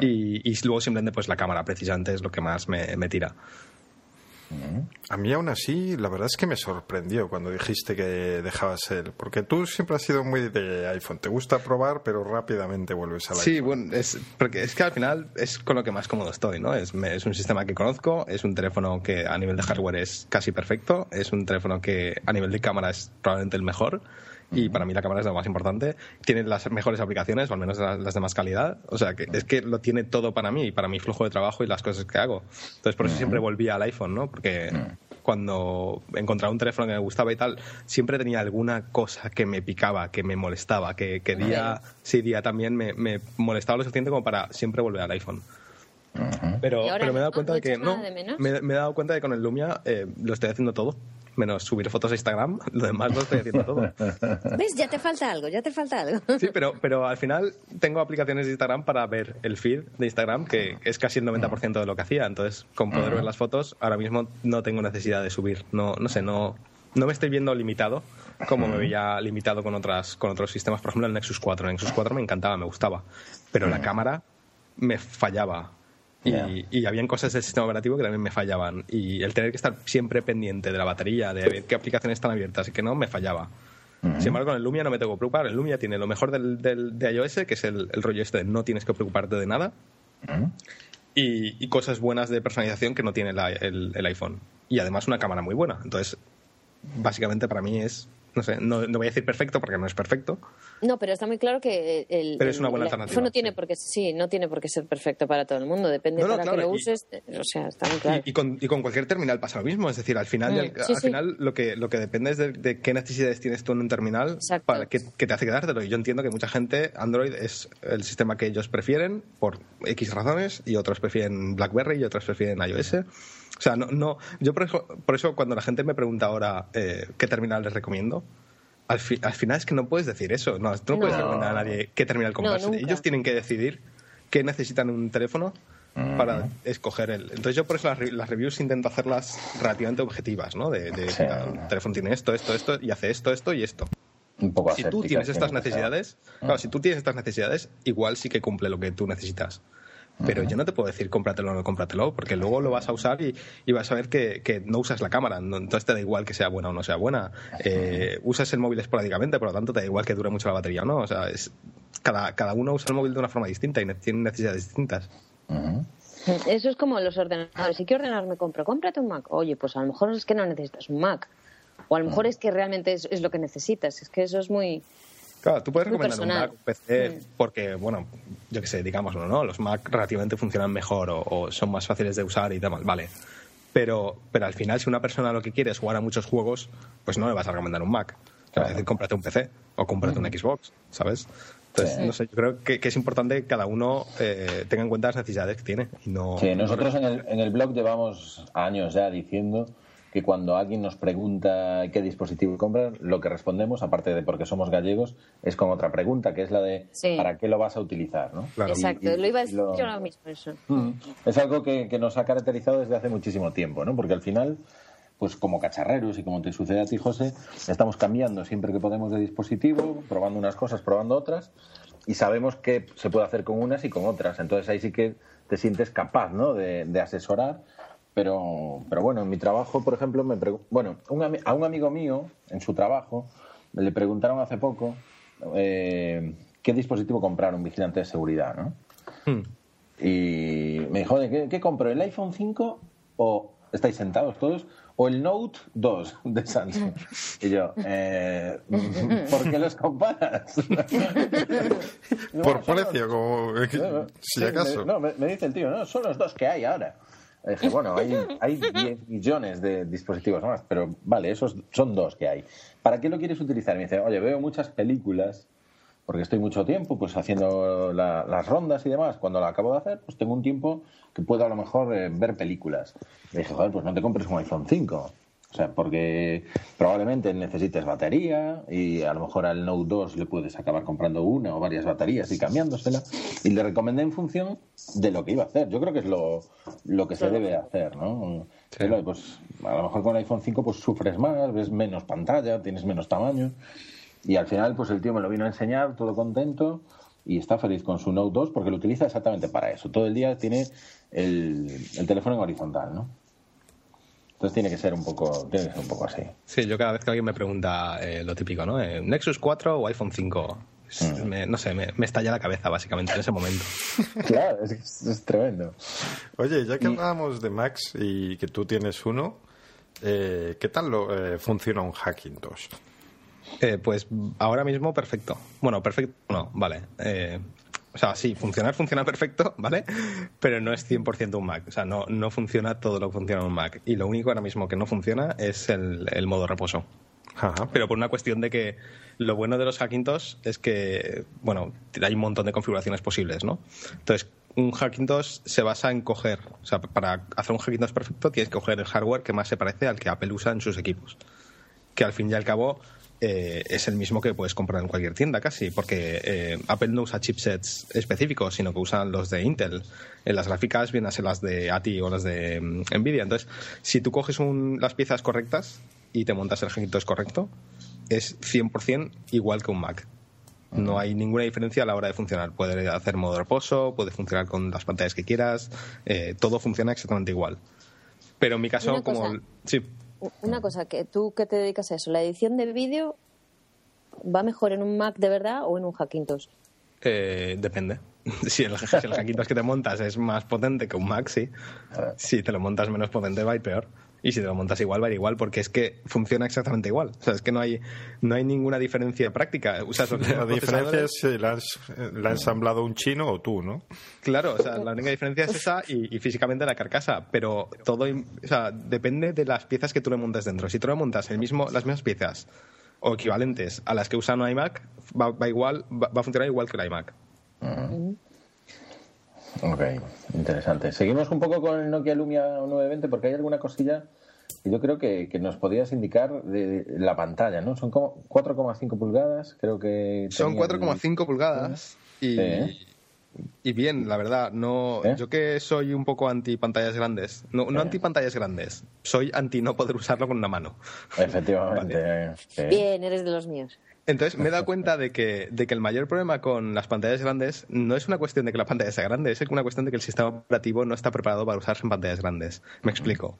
Y, y luego simplemente pues la cámara precisamente es lo que más me, me tira. A mí aún así, la verdad es que me sorprendió cuando dijiste que dejabas el... Porque tú siempre has sido muy de iPhone. Te gusta probar, pero rápidamente vuelves al Sí, iPhone. bueno, es, porque es que al final es con lo que más cómodo estoy, ¿no? Es, me- es un sistema que conozco, es un teléfono que a nivel de hardware es casi perfecto, es un teléfono que a nivel de cámara es probablemente el mejor y para mí la cámara es lo más importante. Tiene las mejores aplicaciones, o al menos las, de más calidad. O sea, que es que lo tiene todo para mí, para mi flujo de trabajo y las cosas que hago. Entonces, por eso siempre volvía al iPhone, ¿no? Porque cuando encontraba un teléfono que me gustaba y tal, siempre tenía alguna cosa que me picaba, que me molestaba, que, que día sí día también me, me molestaba lo suficiente como para siempre volver al iPhone. Pero, ¿Y ahora pero me he dado cuenta ¿No de que no, de menos? me, me he dado cuenta de que con el Lumia eh, lo estoy haciendo todo, menos subir fotos a Instagram, lo demás lo estoy haciendo todo. ¿Ves? Ya te falta algo, ya te falta algo. Sí, pero, pero al final tengo aplicaciones de Instagram para ver el feed de Instagram, que es casi el 90% de lo que hacía. Entonces, con poder ver las fotos, ahora mismo no tengo necesidad de subir. No, no sé, no, no me estoy viendo limitado como me veía limitado con, otras, con otros sistemas. Por ejemplo, el Nexus 4. El Nexus 4 me encantaba, me gustaba. Pero la cámara me fallaba. Y, Ya. y habían cosas del sistema operativo que también me fallaban. Y el tener que estar siempre pendiente de la batería, de ver qué aplicaciones están abiertas y que no, me fallaba. Sin embargo, con el Lumia no me tengo que preocupar. El Lumia tiene lo mejor del, del- de iOS, que es el, el rollo este de no tienes que preocuparte de nada. Y, y cosas buenas de personalización que no tiene la- el, el iPhone. Y además una cámara muy buena. Entonces, básicamente para mí es, no sé, no, no voy a decir perfecto porque no es perfecto. No, pero está muy claro que el, Pero es una buena el alternativa, no tiene por qué, sí, no tiene por qué ser perfecto para todo el mundo. Depende No, no, para claro, que lo y- uses. O sea, está muy claro. Y, y con, y con cualquier terminal pasa lo mismo. Es decir, al final, Mm, sí, al sí. final lo, que, lo que depende es de, de qué necesidades tienes tú en un terminal Exacto. para que, que te hace quedártelo. Y yo entiendo que mucha gente, Android es el sistema que ellos prefieren por X razones y otros prefieren BlackBerry y otros prefieren iOS. O sea, no, no yo por eso, por eso cuando la gente me pregunta ahora eh, qué terminal les recomiendo, al, fi- al final es que no puedes decir eso. No, tú no, puedes recomendar a nadie qué terminal comprarse. Ellos tienen que decidir qué necesitan en un teléfono para escoger el. Entonces yo por eso las, re- las reviews intento hacerlas relativamente objetivas, ¿no? De, de Sí. mira, el teléfono tiene esto, esto, esto y hace esto, esto y esto. Un poco Si tú tienes estas necesidades, claro, si tú tienes estas necesidades, igual sí que cumple lo que tú necesitas. Pero yo no te puedo decir cómpratelo o no cómpratelo, porque luego lo vas a usar y, y vas a ver que, que no usas la cámara. no- entonces te da igual que sea buena o no sea buena. Eh, usas el móvil esporádicamente, por lo tanto te da igual que dure mucho la batería o no. O sea, es, cada, cada uno usa el móvil de una forma distinta y ne- tiene necesidades distintas. Eso es como los ordenadores. ¿Y qué ordenador me compro? Cómprate un Mac. Oye, pues a lo mejor es que no necesitas un Mac. O a lo mejor es que realmente es, es lo que necesitas. Es que eso es muy... Claro, tú puedes Muy recomendar un. Mac, un PC, Mm. porque, bueno, yo qué sé, digámoslo, ¿no? Los Mac relativamente funcionan mejor o, o son más fáciles de usar y demás, vale. Pero, pero al final, si una persona lo que quiere es jugar a muchos juegos, pues no le vas a recomendar un Mac. Le vas a decir, cómprate un PC o cómprate un Xbox, ¿sabes? Entonces, Sí. no sé, yo creo que, que es importante que cada uno eh, tenga en cuenta las necesidades que tiene. Y no, Sí, nosotros en el, en el blog llevamos años ya diciendo que cuando alguien nos pregunta qué dispositivo comprar, lo que respondemos, aparte de porque somos gallegos, es con otra pregunta, que es la de Sí. ¿para qué lo vas a utilizar? ¿no? Claro. Exacto, Y- y- lo iba a decir lo- yo ahora mismo eso. Mm. Es algo que, que nos ha caracterizado desde hace muchísimo tiempo, ¿no? Porque al final, pues como cacharreros y como te sucede a ti, José, estamos cambiando siempre que podemos de dispositivo, probando unas cosas, probando otras, y sabemos que se puede hacer con unas y con otras. Entonces ahí sí que te sientes capaz, ¿no? De, de asesorar. Pero, pero bueno, en mi trabajo, por ejemplo, me bueno, un a un amigo mío, en su trabajo, le preguntaron hace poco eh, qué dispositivo comprar, un vigilante de seguridad, ¿no? Hmm. y me dijo, ¿qué, ¿qué compro? ¿El iPhone 5 o estáis sentados todos? o el Note 2 de Samsung. Y yo, eh, ¿por qué los comparas? Por precio, como si acaso. no, me, dice el tío, no, son los dos que hay ahora. Dije, bueno, hay, hay 10 millones de dispositivos más, pero vale, esos son dos que hay. ¿Para qué lo quieres utilizar? Me dice, oye, veo muchas películas porque estoy mucho tiempo pues haciendo las rondas y demás. Cuando la acabo de hacer, pues tengo un tiempo que puedo a lo mejor eh, ver películas. Le dije, joder, pues no te compres un iPhone 5. O sea, porque probablemente necesites batería y a lo mejor al Note 2 le puedes acabar comprando una o varias baterías y cambiándosela. Y le recomendé en función de lo que iba a hacer. Yo creo que es lo, lo que se debe hacer, ¿no? Pues a lo mejor con el iPhone 5 pues sufres más, ves menos pantalla, tienes menos tamaño. Y al final, pues el tío me lo vino a enseñar, todo contento, y está feliz con su Note 2 porque lo utiliza exactamente para eso. Todo el día tiene el, teléfono en horizontal, ¿no? Entonces tiene que ser un poco, tiene que ser un poco así. Sí, yo cada vez que alguien me pregunta eh, lo típico, ¿no? Eh, ¿Nexus 4 o iPhone 5? Mm. no sé, me, estalla la cabeza básicamente en ese momento. claro, es, tremendo. Oye, ya que hablábamos de Max y que tú tienes uno, eh, ¿qué tal lo, funciona un Hackintosh? Eh, pues ahora mismo perfecto. Bueno, perfecto, no, vale. O sea, sí, funcionar funciona perfecto, ¿vale? Pero no es 100% un Mac. O sea, no, no funciona todo lo que funciona en un Mac. Y lo único ahora mismo que no funciona es el, modo reposo. Pero por una cuestión de que lo bueno de los Hackintosh es que, bueno, hay un montón de configuraciones posibles, ¿no? Entonces, un Hackintosh se basa en coger, o sea, para hacer un Hackintosh perfecto tienes que coger el hardware que más se parece al que Apple usa en sus equipos. Que al fin y al cabo eh, es el mismo que puedes comprar en cualquier tienda casi, porque eh, Apple no usa chipsets específicos, sino que usan los de Intel. En las gráficas vienen a ser las de ATI o las de mm, Nvidia. Entonces, si tú coges las piezas correctas y te montas el es correcto, es 100% igual que un Mac. No hay ninguna diferencia a la hora de funcionar. Puede hacer modo reposo, puede funcionar con las pantallas que quieras, eh, todo funciona exactamente igual. Pero en mi caso, como... Sí. Una cosa, que tú que te dedicas a eso, ¿la edición de vídeo va mejor en un Mac de verdad o en un Hackintosh? Eh, depende. Si el, si el Hackintosh que te montas es más potente que un Mac, sí. Si te lo montas menos potente, va a ir peor. Y si te lo montas igual, va a ir igual, porque es que funciona exactamente igual. O sea, es que no hay, no hay ninguna diferencia práctica. la diferencia es si la, ha ensamblado un chino o tú, ¿no? Claro, o sea, la única diferencia es esa y, físicamente la carcasa. Pero todo, o sea, depende de las piezas que tú le montes dentro. Si tú le montas el mismo, las mismas piezas o equivalentes a las que usa un iMac, va, igual, va, a funcionar igual que el iMac. Ok, interesante. Seguimos un poco con el Nokia Lumia 920 porque hay alguna cosilla que yo creo que, nos podías indicar de la pantalla, ¿no? Son como 4,5 pulgadas, creo que... Son 4,5 pulgadas y, y bien, la verdad, no ¿Eh? yo que soy un poco anti pantallas grandes, no, no anti pantallas grandes, soy anti no poder usarlo con una mano. Efectivamente. Bien, eres de los míos. Entonces me he dado cuenta de que, de que el mayor problema con las pantallas grandes no es una cuestión de que la pantalla sea grande, es una cuestión de que el sistema operativo no está preparado para usarse en pantallas grandes. Me explico.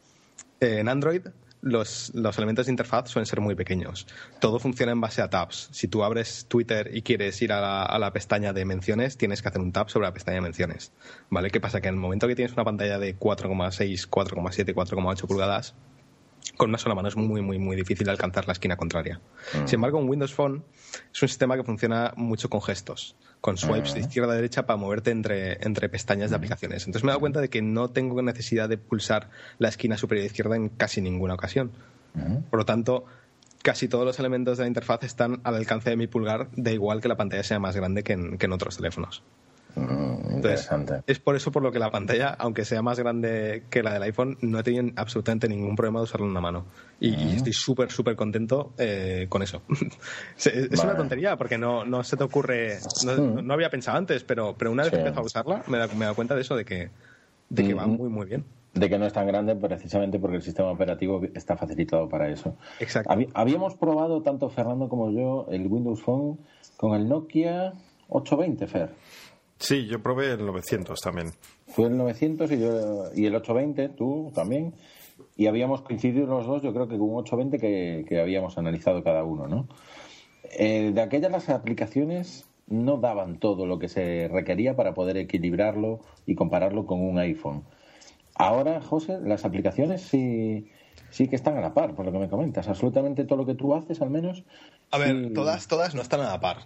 En Android los, los, elementos de interfaz suelen ser muy pequeños. Todo funciona en base a tabs. Si tú abres Twitter y quieres ir a la, a la, pestaña de menciones, tienes que hacer un tab sobre la pestaña de menciones. ¿Vale? ¿Qué pasa? Que en el momento que tienes una pantalla de 4,6, 4,7, 4,8 pulgadas, con una sola mano es muy, muy, muy difícil alcanzar la esquina contraria. Mm. Sin embargo, un Windows Phone es un sistema que funciona mucho con gestos, con swipes de mm. izquierda a derecha para moverte entre, entre pestañas de mm. aplicaciones. Entonces me he dado cuenta de que no tengo necesidad de pulsar la esquina superior izquierda en casi ninguna ocasión. Por lo tanto, casi todos los elementos de la interfaz están al alcance de mi pulgar, da igual que la pantalla sea más grande que en otros teléfonos. Mm, interesante. es por eso por lo que la pantalla, aunque sea más grande que la del iPhone, no he tenido absolutamente ningún problema de usarla en una mano. Y, mm. estoy súper, súper contento eh, con eso. es una tontería porque no, no se te ocurre. Mm. No, había pensado antes, pero, pero una vez que empezado a usarla, me he dado cuenta de eso, de que, de que va muy, muy bien de que no es tan grande precisamente porque el sistema operativo está facilitado para eso. Exacto. habíamos probado, tanto Fernando como yo, el Windows Phone con el Nokia 820, Fer. Sí, yo probé el 900 también. Fue el 900 y, yo, y el 820, tú también. Y habíamos coincidido los dos, yo creo que con un 820 que, que habíamos analizado cada uno, ¿no? Eh, de aquellas las aplicaciones, no daban todo lo que se requería para poder equilibrarlo y compararlo con un iPhone. Ahora, José, las aplicaciones sí, sí que están a la par, por lo que me comentas. Absolutamente todo lo que tú haces, al menos. A ver, todas, todas no están a la par.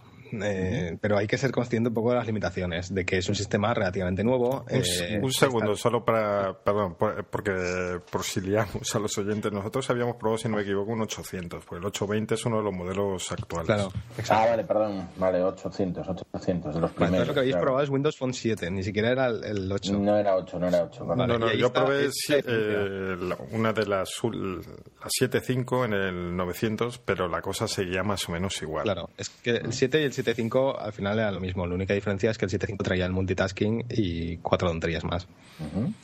Eh, pero hay que ser consciente un poco de las limitaciones, de que es un sistema relativamente nuevo. Un, eh, segundo, solo para, perdón, porque por si liamos a los oyentes, nosotros habíamos probado, si no me equivoco, un 800, pues el 820 es uno de los modelos actuales. Claro, Ah, vale, perdón, vale, 800, 800, de los primeros. lo que habéis probado es Windows Phone 7, ni siquiera era el, 8. No era 8, no era 8. no, no, yo probé eh, una de las, las 7.5 en el 900, pero la cosa seguía más o menos igual. Claro, es que el 7 y el 7.5 al final era lo mismo. La única diferencia es que el 7.5 traía el multitasking y cuatro tonterías más.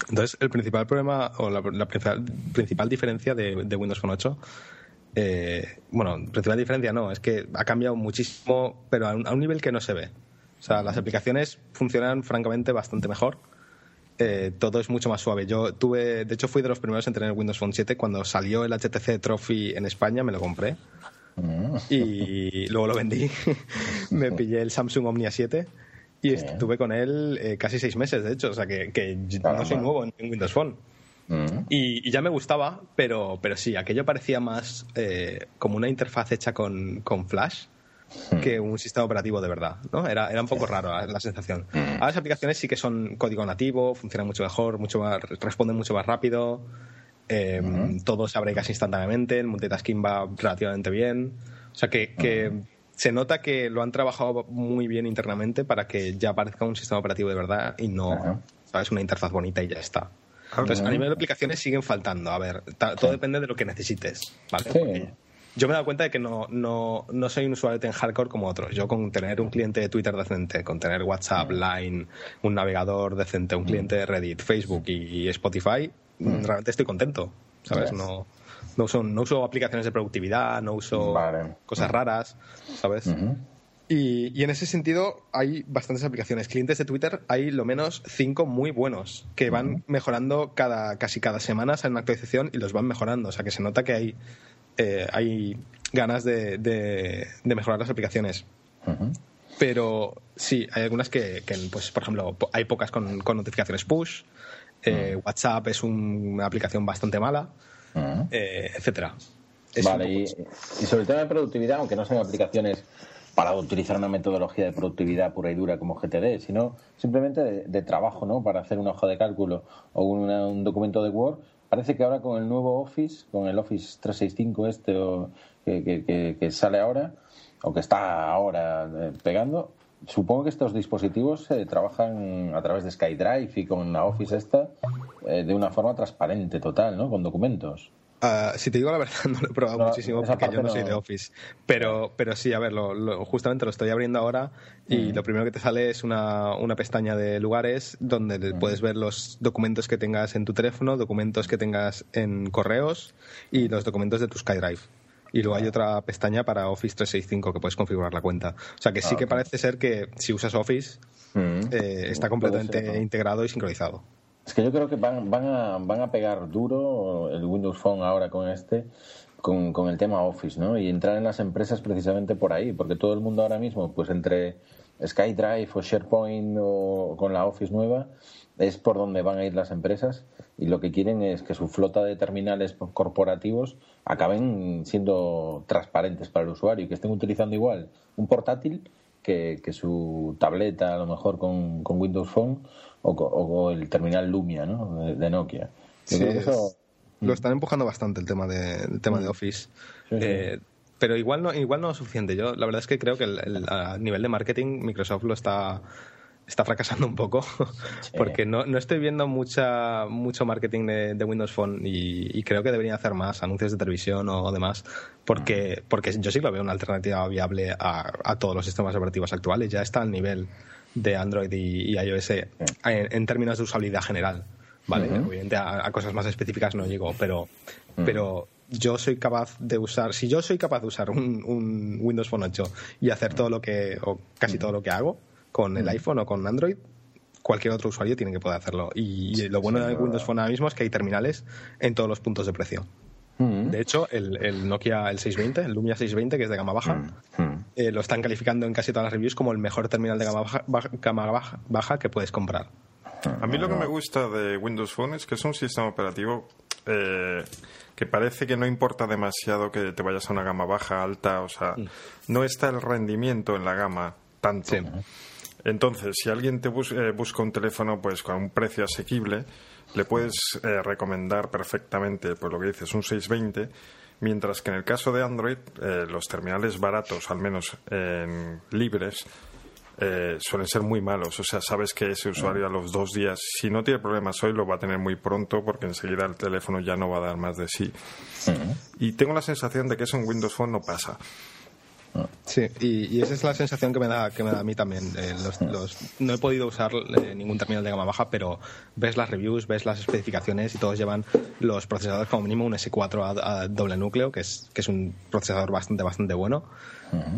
Entonces, el principal problema o la, principal, diferencia de, Windows Phone 8 eh, bueno, principal diferencia no, es que ha cambiado muchísimo, pero a un, nivel que no se ve. O sea, las aplicaciones funcionan francamente bastante mejor. Eh, todo es mucho más suave. Yo tuve, de hecho, fui de los primeros en tener Windows Phone 7. Cuando salió el HTC Trophy en España, me lo compré. Y luego lo vendí. me pillé el Samsung Omnia 7 y estuve con él eh, casi seis meses, de hecho. O sea, que, no soy nuevo en, Windows Phone. y, ya me gustaba, pero, pero sí, aquello parecía más eh, como una interfaz hecha con, Flash que un sistema operativo de verdad, ¿no? Era, era un poco raro la, sensación. Ahora las aplicaciones sí que son código nativo, funcionan mucho mejor, mucho más, responden mucho más rápido. Eh, todo se abre casi instantáneamente, el multitasking va relativamente bien. O sea que, se nota que lo han trabajado muy bien internamente para que ya parezca un sistema operativo de verdad y no, ¿sabes? Una interfaz bonita y ya está. Entonces, a nivel de aplicaciones siguen faltando. A ver, todo depende de lo que necesites, ¿vale? Yo me he dado cuenta de que no, no, no soy un usuario tan hardcore como otros. Yo con tener un cliente de Twitter decente, con tener WhatsApp, Line, un navegador decente, un cliente de Reddit, Facebook y Spotify, Mm. realmente estoy contento, ¿sabes? No, no, uso, no uso aplicaciones de productividad, no uso cosas raras, ¿sabes? y, y, en ese sentido hay bastantes aplicaciones. Clientes de Twitter hay lo menos cinco muy buenos que van mejorando cada, casi cada semana, salen una actualización y los van mejorando. O sea que se nota que hay, eh, hay ganas de, de, mejorar las aplicaciones. Pero sí, hay algunas que, que, pues, por ejemplo, hay pocas con, con notificaciones push, eh, mm. WhatsApp es una aplicación bastante mala, eh, etcétera. vale, y, sobre el tema de productividad, aunque no sean aplicaciones para utilizar una metodología de productividad pura y dura como GTD, sino simplemente de, trabajo, ¿no? Para hacer una hoja de cálculo o un documento de Word. Parece que ahora con el nuevo Office, con el Office 365 este que, sale ahora, o que está ahora eh, pegando, Supongo que estos dispositivos eh, trabajan a través de SkyDrive y con la Office esta eh, de una forma transparente total, ¿no? Con documentos. Ah, si te digo la verdad, no lo he probado muchísimo porque yo no, soy de Office. Pero, pero sí, a ver, lo, justamente lo estoy abriendo ahora y mm. lo primero que te sale es una, una pestaña de lugares donde mm. puedes ver los documentos que tengas en tu teléfono, documentos que tengas en correos y los documentos de tu SkyDrive y luego hay otra pestaña para Office 365 que puedes configurar la cuenta. O sea que sí ah, que parece ser que si usas Office mm. eh, está completamente integrado y sincronizado. Es que yo creo que van, van, a, van a pegar duro el Windows Phone ahora con este, con, con el tema Office, ¿no? Y entrar en las empresas precisamente por ahí, porque todo el mundo ahora mismo, pues entre SkyDrive o SharePoint o con la Office nueva, es por donde van a ir las empresas y lo que quieren es que su flota de terminales corporativos acaben siendo transparentes para el usuario y que estén utilizando igual un portátil que, su tableta, a lo mejor con, Windows Phone o, el terminal Lumia ¿no? de, Nokia. Lo están empujando bastante el tema de, tema de. Office. Eh, pero igual no, igual no es suficiente. Yo la verdad es que creo que a nivel de marketing Microsoft lo está está fracasando un poco porque no, no, estoy viendo mucha mucho marketing de, Windows Phone y, creo que deberían hacer más anuncios de televisión o, demás porque, porque yo sí lo veo una alternativa viable a, todos los sistemas operativos actuales. Ya está al nivel de Android y, iOS en, términos de usabilidad general vale obviamente a, cosas más específicas no llego pero pero yo soy capaz de usar si yo soy capaz de usar un, un Windows Phone 8 y hacer todo lo que o casi todo lo que hago con el iPhone o con Android, cualquier otro usuario tiene que poder hacerlo. Y, lo bueno de Windows Phone ahora mismo es que hay terminales en todos los puntos de precio. De hecho, el, Nokia el 620, el Lumia 620, que es de gama baja, eh, lo están calificando en casi todas las reviews como el mejor terminal de gama baja, baja- gama baja- baja que puedes comprar. A mí lo que me gusta de Windows Phone es que es un sistema operativo eh, que parece que no importa demasiado que te vayas a una gama baja, alta, o sea, no está el rendimiento en la gama tanto. Sí. Entonces, si alguien te bus- eh, busca un teléfono pues con un precio asequible, le puedes eh, recomendar perfectamente, pues lo que dices, un 620, mientras que en el caso de Android, eh, los terminales baratos, al menos en libres, eh, suelen ser muy malos. O sea, sabes que ese usuario a los dos días, si no tiene problemas hoy, lo va a tener muy pronto porque enseguida el teléfono ya no va a dar más de sí. Y tengo la sensación de que eso en Windows Phone no pasa. Sí, y, y esa es la sensación que me da, que me da a mí también. Eh, los- los- no he podido usar eh, ningún terminal de gama baja, pero ves las reviews, ves las especificaciones y todos llevan los procesadores como mínimo un S4 a, a doble núcleo, que es, que es un procesador bastante, bastante bueno.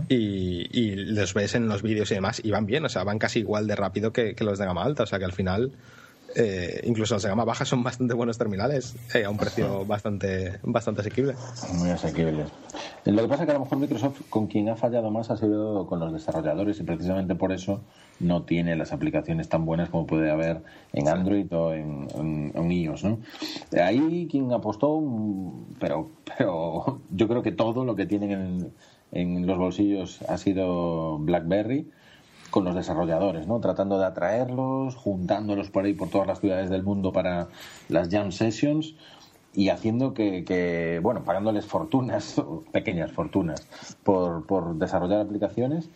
y, y los ves en los vídeos y demás y van bien, o sea, van casi igual de rápido que, que los de gama alta, o sea que al final... eh, incluso los de gama baja son bastante buenos terminales eh, a un precio bastante bastante asequible. Muy asequibles. Lo que pasa es que a lo mejor Microsoft con quien ha fallado más ha sido con los desarrolladores y precisamente por eso no tiene las aplicaciones tan buenas como puede haber en Android o en, en- en iOS. ¿no? Ahí quien apostó, mm, pero, pero yo creo que todo lo que tienen en, en los bolsillos ha sido BlackBerry con los desarrolladores, ¿no? Tratando de atraerlos, juntándolos por ahí por todas las ciudades del mundo para las jam sessions y haciendo que, que, bueno, pagándoles fortunas, pequeñas fortunas, por, por desarrollar aplicaciones.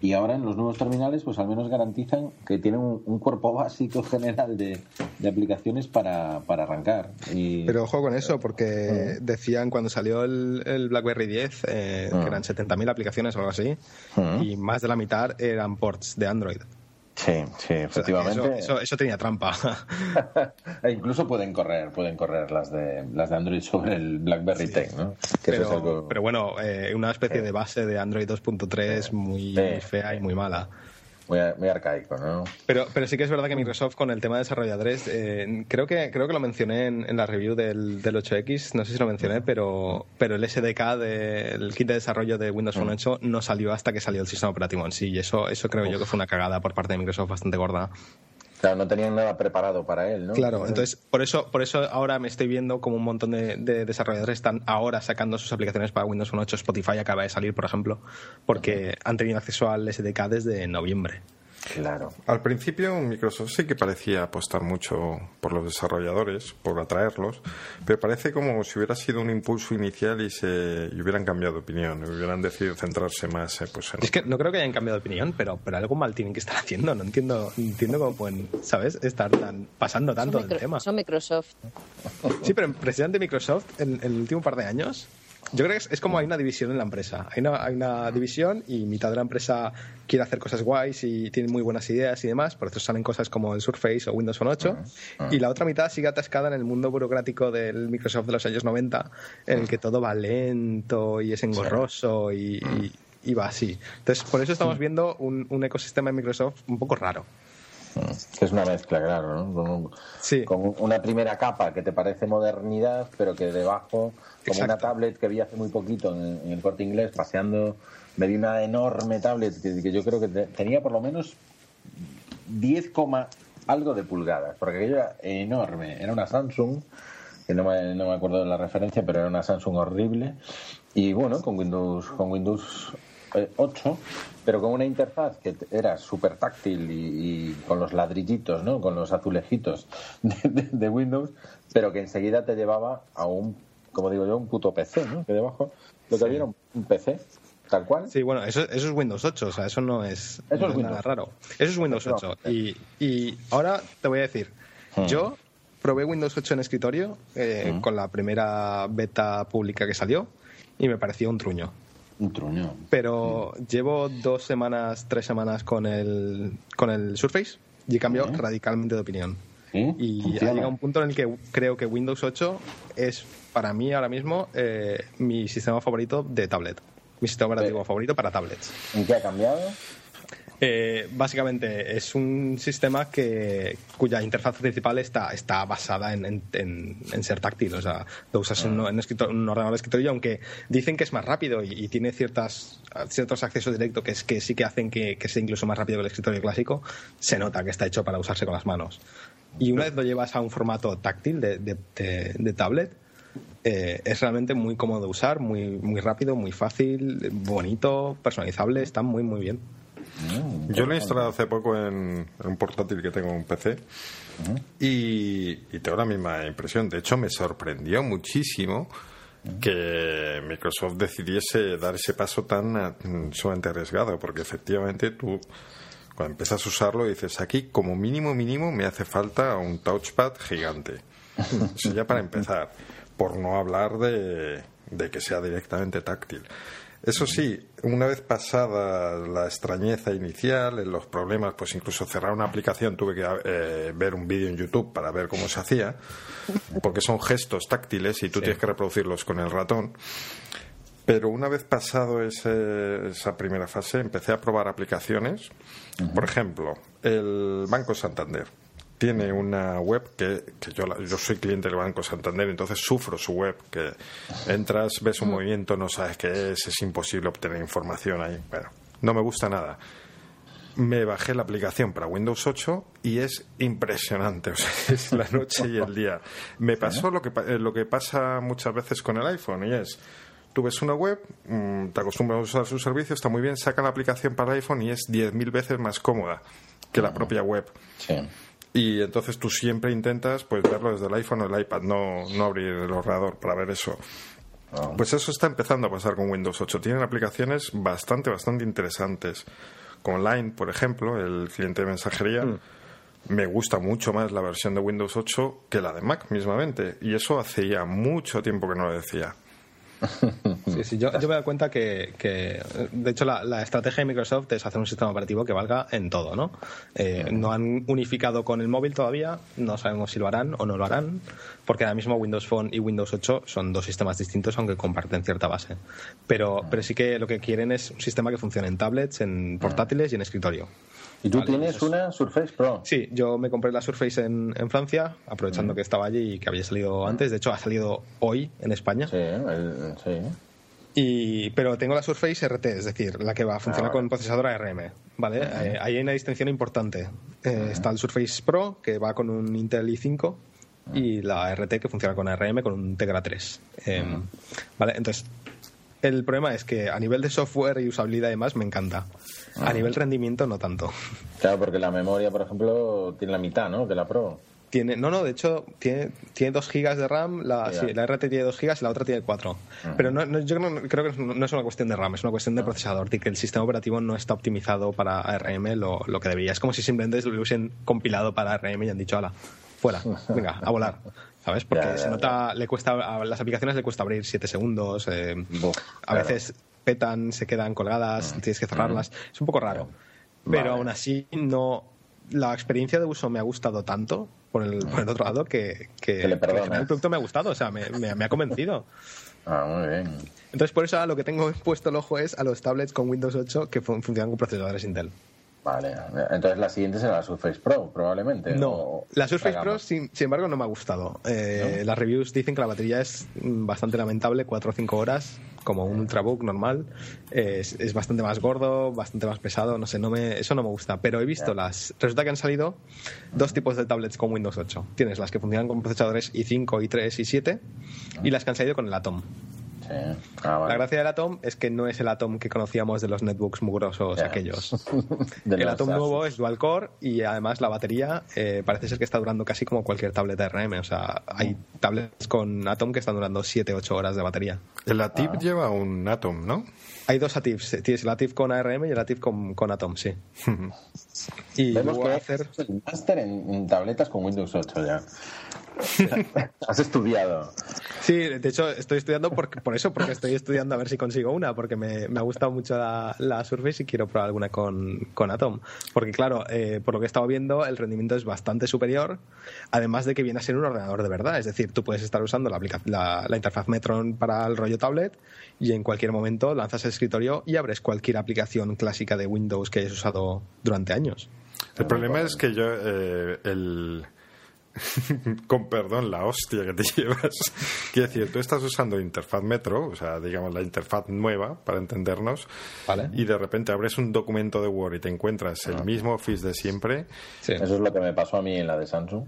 Y ahora en los nuevos terminales, pues al menos garantizan que tienen un, un cuerpo básico general de, de aplicaciones para, para arrancar. Y, Pero ojo con eso, porque decían cuando salió el, el BlackBerry 10 eh, Ah. que eran 70.000 aplicaciones o algo así, Ah. y más de la mitad eran ports de Android. Sí, sí, O sea, que efectivamente. Eso, eso, eso tenía trampa. E incluso pueden correr, pueden correr las de las de Android sobre el BlackBerry 10, ¿no? Que eso es pero, algo- pero bueno, eh, una especie de base de Android 2.3 muy Sí. fea y muy mala. Muy, muy arcaico, ¿no? Pero, pero sí que es verdad que Microsoft con el tema de desarrolladores, eh, creo que creo que lo mencioné en, en la review del, del 8X, no sé si lo mencioné, pero, pero el SDK del kit de desarrollo de Windows Phone 8 no salió hasta que salió el sistema operativo en sí, y eso, eso creo yo que fue una cagada por parte de Microsoft bastante gorda. Claro, no tenían nada preparado para él, ¿no? Claro, entonces por eso, por eso ahora me estoy viendo como un montón de, de desarrolladores están ahora sacando sus aplicaciones para Windows Phone 8. Spotify acaba de salir, por ejemplo, porque han tenido acceso al SDK desde noviembre. Claro. Al principio Microsoft sí que parecía apostar mucho por los desarrolladores, por atraerlos, pero parece como si hubiera sido un impulso inicial y se y hubieran cambiado de opinión, y hubieran decidido centrarse más eh, pues, en Es que no creo que hayan cambiado de opinión, pero, pero algo mal tienen que estar haciendo. No entiendo, no entiendo cómo pueden, ¿sabes? Estar tan, pasando tanto son, del micro- tema. son Microsoft. Sí, pero precisamente Microsoft, en, en el último par de años, yo creo que es, es como hay una división en la empresa. Hay una, hay una división y mitad de la empresa quiere hacer cosas guays y tiene muy buenas ideas y demás, por eso salen cosas como el Surface o Windows Phone 8. Y la otra mitad sigue atascada en el mundo burocrático del Microsoft de los años 90, en el que todo va lento y es engorroso y, y- y va así. Entonces, por eso estamos viendo un, un ecosistema de Microsoft un poco raro. Que es una mezcla, claro, ¿no? Con, un- Sí. con una primera capa que te parece modernidad, pero que debajo, como una tablet que vi hace muy poquito en, en el corte inglés, paseando, me di una enorme tablet que, que yo creo que te- tenía por lo menos 10, coma algo de pulgadas, porque aquello era enorme. Era una Samsung, que no me, no me acuerdo de la referencia, pero era una Samsung horrible. Y bueno, con Windows, con Windows eh, 8, pero con una interfaz que era súper táctil y, y con los ladrillitos, ¿no? Con los azulejitos de, de- de Windows, pero que enseguida te llevaba a un, como digo yo, un puto PC, ¿no? Que debajo lo que había era un, PC, tal cual. Sí, bueno, eso, eso es Windows 8, o sea, eso no es, Eso no es nada raro. Eso es Windows 8. Y, y ahora te voy a decir, Hmm. yo probé Windows 8 en escritorio eh, Hmm. con la primera beta pública que salió y me pareció un truño. Un truño. Pero llevo dos semanas, tres semanas con el, con el Surface y he cambiado radicalmente de opinión. ¿Sí? Y ha llegado un punto en el que creo que Windows 8 es para mí ahora mismo eh, mi sistema favorito de tablet. Mi sistema operativo favorito para tablets. ¿En qué ha cambiado? Eh, básicamente es un sistema que cuya interfaz principal está, está basada en, en, ser táctil, o sea, lo usas en, un, ordenador de escritorio, aunque dicen que es más rápido y, tiene ciertas, ciertos accesos directos que, es, que sí que hacen que, sea incluso más rápido que el escritorio clásico, se nota que está hecho para usarse con las manos. Y una vez lo llevas a un formato táctil de, de, tablet, eh, es realmente muy cómodo de usar, muy, muy rápido, muy fácil, bonito, personalizable, está muy, muy bien. Mm, Yo lo he instalado hace poco en, un portátil que tengo en un PC y, tengo la misma impresión. De hecho, me sorprendió muchísimo que Microsoft decidiese dar ese paso tan mm, sumamente arriesgado, porque efectivamente tú cuando empiezas a usarlo dices aquí como mínimo mínimo me hace falta un touchpad gigante. Eso ya para empezar, por no hablar de, de que sea directamente táctil. Eso sí, una vez pasada la extrañeza inicial, en los problemas, pues incluso cerrar una aplicación tuve que eh, ver un vídeo en YouTube para ver cómo se hacía, porque son gestos táctiles y tú tienes que reproducirlos con el ratón. Pero una vez pasado esa primera fase, empecé a probar aplicaciones. Por ejemplo, el Banco Santander tiene una web que, yo, yo soy cliente del Banco Santander, entonces sufro su web, que entras, ves un movimiento, no sabes qué es, es imposible obtener información ahí. Bueno, no me gusta nada. Me bajé la aplicación para Windows 8 y es impresionante, o sea, es la noche y el día. Me pasó lo que, eh, lo que pasa muchas veces con el iPhone y es tú ves una web, mm, te acostumbras a usar su servicio, está muy bien, saca la aplicación para iPhone y es 10.000 veces más cómoda que la propia web. Sí. Y entonces tú siempre intentas pues verlo desde el iPhone o el iPad, no, no abrir el ordenador para ver eso. Ah. Pues eso está empezando a pasar con Windows 8. Tienen aplicaciones bastante, bastante interesantes. Con Line, por ejemplo, el cliente de mensajería, mm. me gusta mucho más la versión de Windows 8 que la de Mac mismamente. Y eso hace ya mucho tiempo que no lo decía. Sí, sí, yo, me doy cuenta que, de hecho, la, estrategia de Microsoft es hacer un sistema operativo que valga en todo, ¿no? Eh, no han unificado con el móvil todavía, no sabemos si lo harán o no lo harán, porque ahora mismo Windows Phone y Windows 8 son dos sistemas distintos, aunque comparten cierta base. Pero, pero sí que lo que quieren es un sistema que funcione en tablets, en portátiles y en escritorio. ¿Y tú tienes una Surface Pro? Sí, yo me compré la Surface en, en Francia, aprovechando que estaba allí y que había salido antes. De hecho, ha salido hoy en España. Sí, sí. Y, pero tengo la Surface RT, es decir, la que va a funcionar ah, con procesador ARM. ¿vale? Eh, ahí hay una distinción importante. Eh, está el Surface Pro, que va con un Intel i5, y la RT, que funciona con ARM, con un Tegra 3. Em, ¿Vale? Entonces, el problema es que a nivel de software y usabilidad y demás me encanta. A ah. nivel rendimiento no tanto. Claro, porque la memoria, por ejemplo, tiene la mitad, ¿no? De la Pro. Tiene, no, no, de hecho, tiene, tiene 2 GB de RAM, la, la RT tiene 2 GB y la otra tiene 4. Pero no, yo creo que no es una cuestión de RAM, es una cuestión de procesador, de que el sistema operativo no está optimizado para ARM lo, lo que debería. Es como si simplemente lo hubiesen compilado para ARM y han dicho, ala, fuera, venga, a volar. ¿Sabes? Porque se nota, le cuesta, a las aplicaciones le cuesta abrir 7 segundos, eh, a veces petan, se quedan colgadas, mm. tienes que cerrarlas. Mm. Es un poco raro. Pero aún así, no. La experiencia de uso me ha gustado tanto por el, por el otro lado que, que, el producto me ha gustado, o sea, me, me, ha convencido. Ah, muy bien. Entonces, por eso a lo que tengo puesto el ojo es a los tablets con Windows 8 que funcionan con procesadores Intel. Vale, entonces la siguiente será la Surface Pro, probablemente. No, la Surface Pro, sin, embargo, no me ha gustado. Eh, las reviews dicen que la batería es bastante lamentable, 4 o 5 horas, como un Ultrabook normal. es, bastante más gordo, bastante más pesado, no sé, no me, eso no me gusta. Pero he visto las. Resulta que han salido dos tipos de tablets con Windows 8. Tienes las que funcionan con procesadores i5, i3, i7 y las que han salido con el Atom. Ah, la gracia del Atom es que no es el Atom que conocíamos de los netbooks mugrosos aquellos. el Atom nuevo es dual core y además la batería eh, parece ser que está durando casi como cualquier tablet RM. O sea, hay tablets con Atom que están durando 7-8 horas de batería. El Atif ah. lleva un Atom, ¿no? Hay dos Atifs. Tienes el Atif con ARM y el con, con Atom, sí. y Vemos que hacer... el máster en, tabletas con Windows 8 ya. Has estudiado. Sí, de hecho estoy estudiando por, por eso, porque estoy estudiando a ver si consigo una, porque me, me ha gustado mucho la, la, Surface y quiero probar alguna con, con Atom. Porque claro, eh, por lo que he estado viendo, el rendimiento es bastante superior, además de que viene a ser un ordenador de verdad. Es decir, tú puedes estar usando la, la, la interfaz Metron para el rollo tablet y en cualquier momento lanzas el escritorio y abres cualquier aplicación clásica de Windows que hayas usado durante años. El problema es que yo, eh, el, con perdón, la hostia que te llevas. Quiero decir, tú estás usando interfaz Metro, o sea, digamos la interfaz nueva, para entendernos, y de repente abres un documento de Word y te encuentras el ah. mismo Office de siempre. Eso es lo que me pasó a mí en la de Samsung.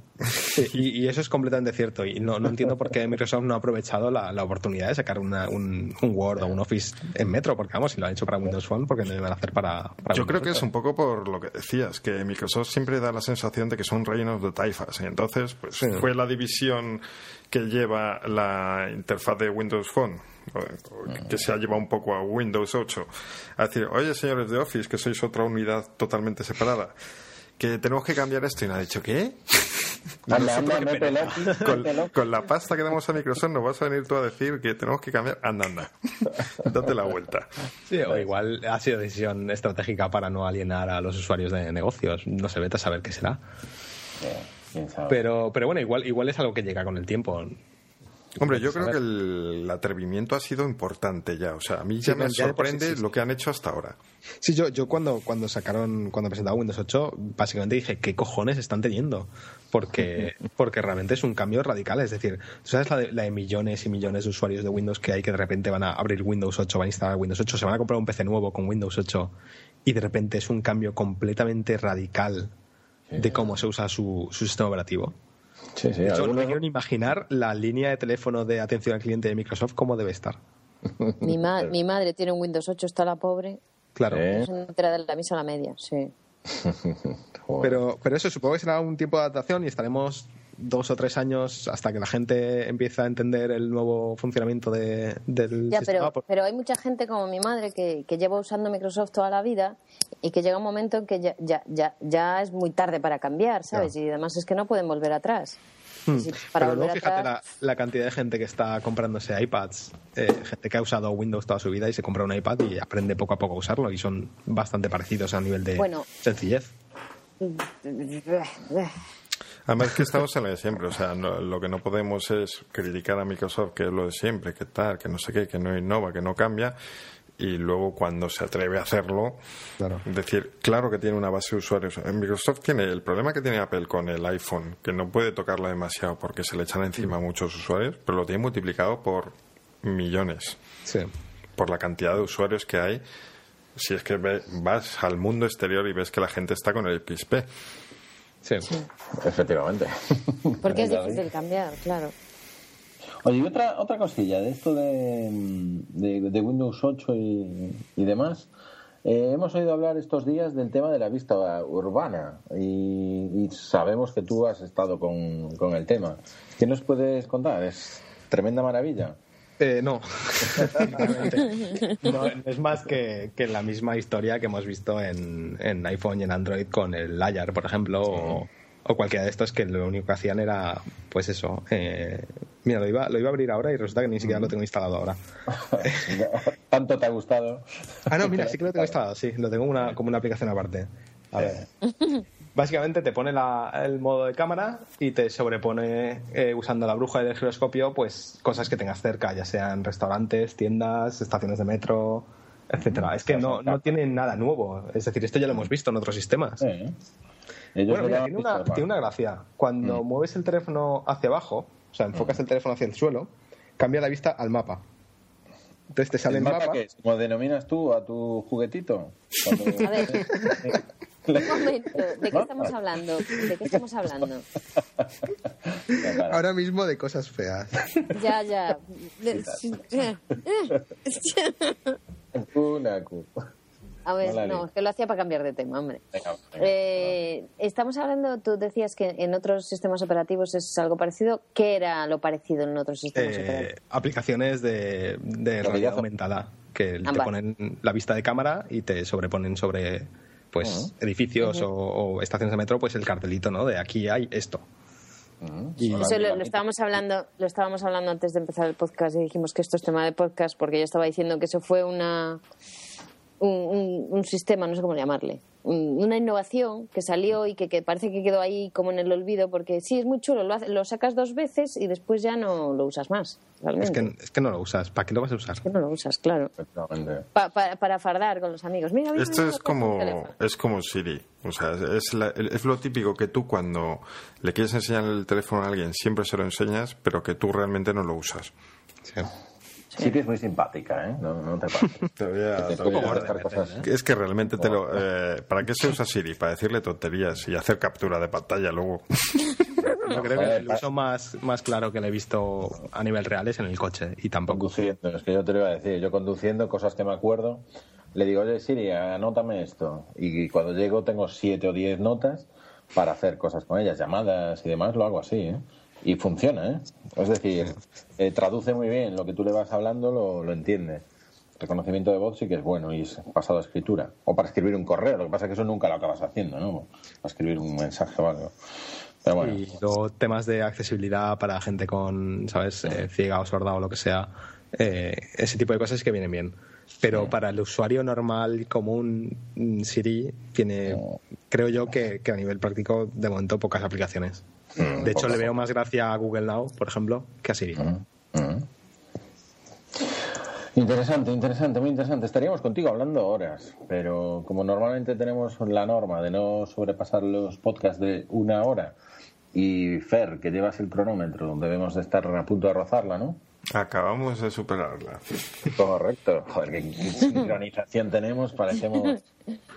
y, eso es completamente cierto. Y no, no entiendo por qué Microsoft no ha aprovechado la, oportunidad de sacar un, Word o un Office en Metro, porque vamos, si lo han hecho para Windows Phone, porque no lo van a hacer para, Yo creo que es un poco por lo que decías, que Microsoft siempre da la sensación de que son reinos de taifas. Y entonces pues fue la división que lleva la interfaz de Windows Phone, que se ha llevado un poco a Windows 8, a decir, oye señores de Office, que sois otra unidad totalmente separada, que tenemos que cambiar esto. Y nos ha dicho, ¿qué? con, la pasta que damos a Microsoft nos vas a venir tú a decir que tenemos que cambiar. Anda, anda. Date la vuelta. Sí, o igual ha sido decisión estratégica para no alienar a los usuarios de negocios. No se vete a saber qué será. Pero, pero bueno, igual, igual es algo que llega con el tiempo. Hombre, yo creo que el atrevimiento ha sido importante ya. O sea, a mí ya me sorprende lo que han hecho hasta ahora. Sí, yo, yo cuando, cuando sacaron, cuando presentaron Windows 8, básicamente dije, ¿qué cojones están teniendo? Porque, porque realmente es un cambio radical. Es decir, tú sabes la de, la de, millones y millones de usuarios de Windows que hay que de repente van a abrir Windows 8, van a instalar Windows 8, se van a comprar un PC nuevo con Windows 8 y de repente es un cambio completamente radical de cómo se usa su, sistema operativo. Sí, sí, no me quiero imaginar la línea de teléfono de atención al cliente de Microsoft cómo debe estar. Mi, mi madre tiene un Windows 8, está la pobre. Claro. Es entera de la misa a la media, sí. pero, pero eso supongo que será un tiempo de adaptación y estaremos dos o tres años hasta que la gente empiece a entender el nuevo funcionamiento de, del ya, Pero, pero hay mucha gente como mi madre que, que, lleva usando Microsoft toda la vida y que llega un momento en que ya, ya, ya, ya es muy tarde para cambiar, ¿sabes? Y además es que no pueden volver atrás. Hmm. pero luego fíjate la, cantidad de gente que está comprándose iPads, eh, gente que ha usado Windows toda su vida y se compra un iPad y aprende poco a poco a usarlo y son bastante parecidos a nivel de sencillez. Además que estamos en lo de siempre, o sea, lo que no podemos es criticar a Microsoft que es lo de siempre, que tal, que no sé qué, que no innova, que no cambia, y luego cuando se atreve a hacerlo, decir, claro que tiene una base de usuarios. En Microsoft tiene el problema que tiene Apple con el iPhone, que no puede tocarla demasiado porque se le echan encima a muchos usuarios, pero lo tiene multiplicado por millones. Sí. Por la cantidad de usuarios que hay. Si es que vas al mundo exterior y ves que la gente está con el XP. Sí. Efectivamente. Porque es difícil cambiar, claro. Oye, y otra, otra cosilla de esto de, de, Windows 8 y, y demás. Eh, hemos oído hablar estos días del tema de la vista urbana y, sabemos que tú has estado con, con, el tema. ¿Qué nos puedes contar? Es tremenda maravilla. Eh, no. no. es más que, que, la misma historia que hemos visto en, en, iPhone y en Android con el Layar, por ejemplo, o, o, cualquiera de estos que lo único que hacían era, pues eso. Eh, mira, lo iba, lo iba a abrir ahora y resulta que ni siquiera lo tengo instalado ahora. ¿Tanto te ha gustado? ah, no, mira, sí que lo tengo instalado, sí. Lo tengo una, como una aplicación aparte. A ver. Básicamente te pone el modo de cámara y te sobrepone eh, usando la bruja del giroscopio pues cosas que tengas cerca, ya sean restaurantes, tiendas, estaciones de metro, etcétera. Es que no, no tiene nada nuevo. Es decir, esto ya lo hemos visto en otros sistemas. Bueno, mira, tiene una, tiene una, gracia. Cuando mm. mueves el teléfono hacia abajo, o sea, enfocas mm. el teléfono hacia el suelo, cambia la vista al mapa. Entonces te sale el, mapa. Qué ¿Cómo denominas tú a tu juguetito? A ver. Un momento, ¿de qué estamos hablando? ¿De qué estamos hablando? Ahora mismo de cosas feas. Ya, ya. Una A ver, no, es que lo hacía para cambiar de tema, hombre. eh, estamos hablando, tú decías que en otros sistemas operativos es algo parecido. ¿Qué era lo parecido en otros sistemas eh, operativos? Aplicaciones de, de realidad aumentada que te ponen la vista de cámara y te sobreponen sobre pues edificios o, estaciones de metro, pues el cartelito, ¿no? De aquí hay esto. Y- Eso lo, lo estábamos hablando, lo estábamos hablando antes de empezar el podcast y dijimos que esto es tema de podcast porque yo estaba diciendo que eso fue una un, un- un sistema, no sé cómo llamarle, un- una innovación que salió y que, que parece que quedó ahí como en el olvido porque sí es muy chulo, lo, hace- lo sacas dos veces y después ya no lo usas más. Es que, es que no lo usas. ¿Para qué lo vas a usar? Que no lo usas, claro. Pa- pa- para fardar con los amigos. Mira, mira, Esto mira, es como, es como Siri. O sea, es, la- es lo típico que tú cuando le quieres enseñar el teléfono a alguien siempre se lo enseñas, pero que tú realmente no lo usas. Sí. Sí que es muy simpática, ¿eh? No, no te pases. Todavía- te todavía-. Es que realmente te lo... eh, ¿Para qué se usa Siri? Para decirle tonterías y hacer captura de pantalla luego. Yo creo que el uso más, más claro que le he visto a nivel real es en el coche. Y tampoco. Conduciendo, es que yo te lo iba a decir. Yo conduciendo, cosas que me acuerdo, le digo, oye Siri, anótame esto. Y cuando llego tengo siete o diez notas para hacer cosas con ellas, llamadas y demás, lo hago así, ¿eh? Y funciona, ¿eh? Es decir, eh, traduce muy bien lo que tú le vas hablando, lo, lo entiende. Reconocimiento de voz sí que es bueno y es pasado a escritura. O para escribir un correo, lo que pasa es que eso nunca lo acabas haciendo, ¿no? Para escribir un mensaje o algo. Pero bueno, Y luego temas de accesibilidad para gente con, ¿sabes?, Eh, ciega o sorda o lo que sea. eh, ese tipo de cosas que vienen bien. Pero para el usuario normal, común, mm, Siri tiene, creo yo, que, que a nivel práctico, de momento, pocas aplicaciones. De hecho, le veo más gracia a Google Now, por ejemplo, que a Siri. Mm. Interesante, interesante, muy interesante. Estaríamos contigo hablando horas, pero como normalmente tenemos la norma de no sobrepasar los podcasts de una hora y Fer, que llevas el cronómetro, debemos de estar a punto de rozarla, ¿no? Acabamos de superarla. Correcto. Joder, qué sincronización tenemos. Parecemos,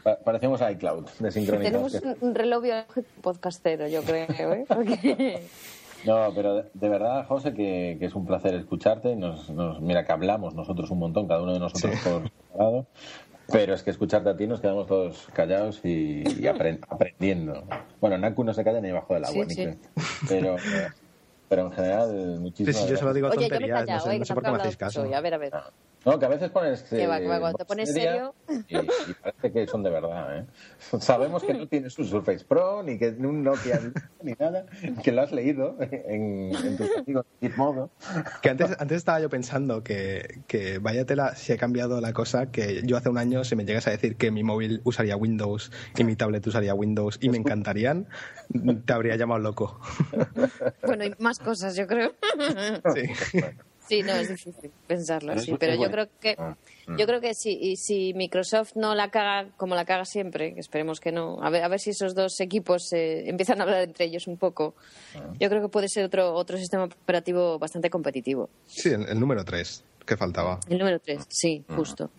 pa- parecemos iCloud de Tenemos sincronización. un, un reloj biológico podcastero, yo creo. ¿eh? Porque- No, pero de, verdad, José, que, que es un placer escucharte. Nos, nos- mira que hablamos nosotros un montón, cada uno de nosotros por separado. Pero es que escucharte a ti nos quedamos todos callados y, y apren- aprendiendo. Bueno, Naku no se calla ni debajo del agua, Sí, ni sí. Pero, pero en general, Sí, muchísimas sí, yo digo Oye, yo me he tonterías, no callado, sé, ¿eh? no que sé por qué me hacéis caso. mucho. A ver, a ver. No, que a veces pones. Que va, eh, que va, cuando te voz pones seria Y, y parece que son de verdad, ¿eh? Sabemos que no tienes un Surface Pro, ni que un Nokia, ni nada, que lo has leído en, en tus amigos de Gizmodo. Que antes, antes estaba yo pensando que, que vaya tela si ha cambiado la cosa, que yo hace un año si me llegas a decir que mi móvil usaría Windows y mi tablet usaría Windows y me encantarían, te habría llamado loco. Bueno, y más cosas, yo creo. Sí. Sí, no, es difícil pensarlo es- Pero yo bueno. creo que Ah, yo creo que si, y si Microsoft no la caga como la caga siempre, que esperemos que no, a ver, a ver si esos dos equipos eh, empiezan a hablar entre ellos un poco, Ah. yo creo que puede ser otro, otro sistema operativo bastante competitivo. Sí, el, el número 3, que faltaba. El número 3, sí, justo.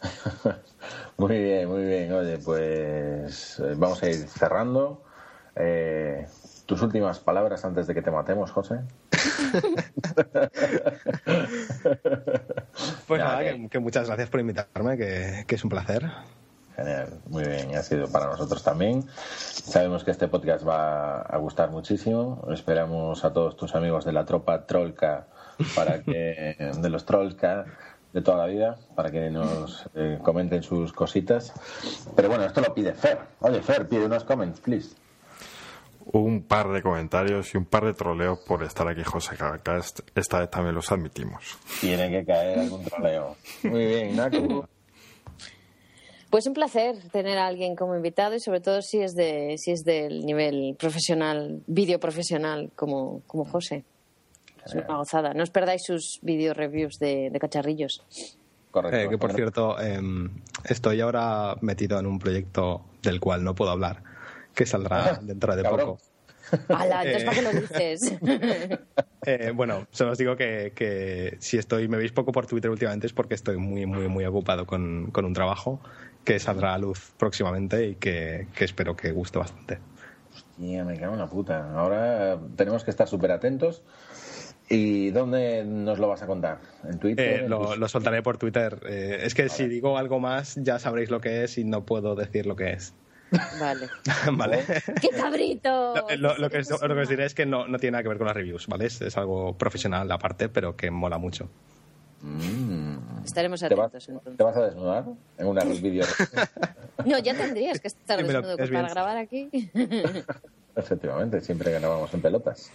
Muy bien, muy bien. Oye, pues eh, vamos a ir cerrando. Eh, tus últimas palabras antes de que te matemos, José. Pues nada, que- muchas gracias por invitarme, que, que es un placer. Genial, muy bien, ha sido para nosotros también. Sabemos que este podcast va a gustar muchísimo. Esperamos a todos tus amigos de la tropa Trollka para que de los Trollka de toda la vida para que nos eh, comenten sus cositas. Pero bueno, esto lo pide Fer. Oye, Fer, pide unos comments, please. Un par de comentarios y un par de troleos por estar aquí, José Caracast. Esta vez también los admitimos. Tiene que caer algún troleo. Muy bien, Naku. Pues un placer tener a alguien como invitado y sobre todo si es de si es del nivel profesional, vídeo profesional como, como José. Es una gozada. No os perdáis sus video reviews de, de cacharrillos. Correcto. Eh, que por cierto, em, estoy ahora metido en un proyecto del cual no puedo hablar, que saldrá dentro de Cabrón. poco. ¡Hala! Entonces, ¿para qué lo dices? Eh, bueno, solo os digo que, que si estoy, me veis poco por Twitter últimamente es porque estoy muy, muy, muy ocupado con, con un trabajo que saldrá a luz próximamente y que, que espero que guste bastante. Hostia, me cago en la puta. Ahora tenemos que estar súper atentos. ¿Y dónde nos lo vas a contar? ¿En Twitter? Eh, ¿En lo, soltaré por Twitter. Eh, es que si digo algo más ya sabréis lo que es y no puedo decir lo que es. Vale. ¿Vale? ¡Qué cabrito! Lo, lo- lo que, os- lo que os diré es que no, no tiene nada que ver con las reviews, ¿vale? Es, es algo profesional aparte, pero que mola mucho. Estaremos ¿Te vas, atentos ¿Te entonces. vas a desnudar en una vídeo? No, ya tendrías que estar Sí, me lo- desnudo es pues, bien. para grabar aquí. Efectivamente, siempre ganábamos en pelotas.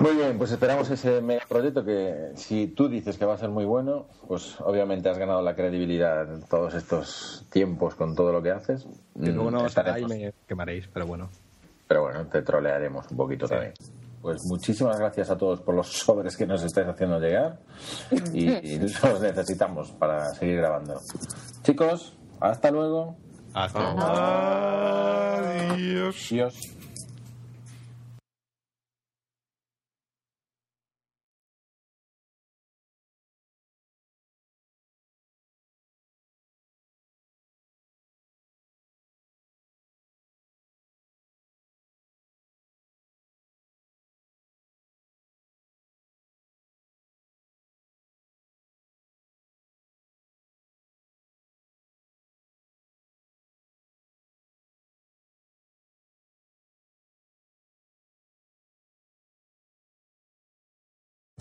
Muy bien, pues esperamos ese megaproyecto que si tú dices que va a ser muy bueno, pues obviamente has ganado la credibilidad en todos estos tiempos con todo lo que haces. Y luego no y me quemaréis, pero bueno. Pero bueno, te trolearemos un poquito también. Pues muchísimas gracias a todos por los sobres que nos estáis haciendo llegar y, los necesitamos para seguir grabando. Chicos, hasta luego. Hasta luego. Adiós. Adiós.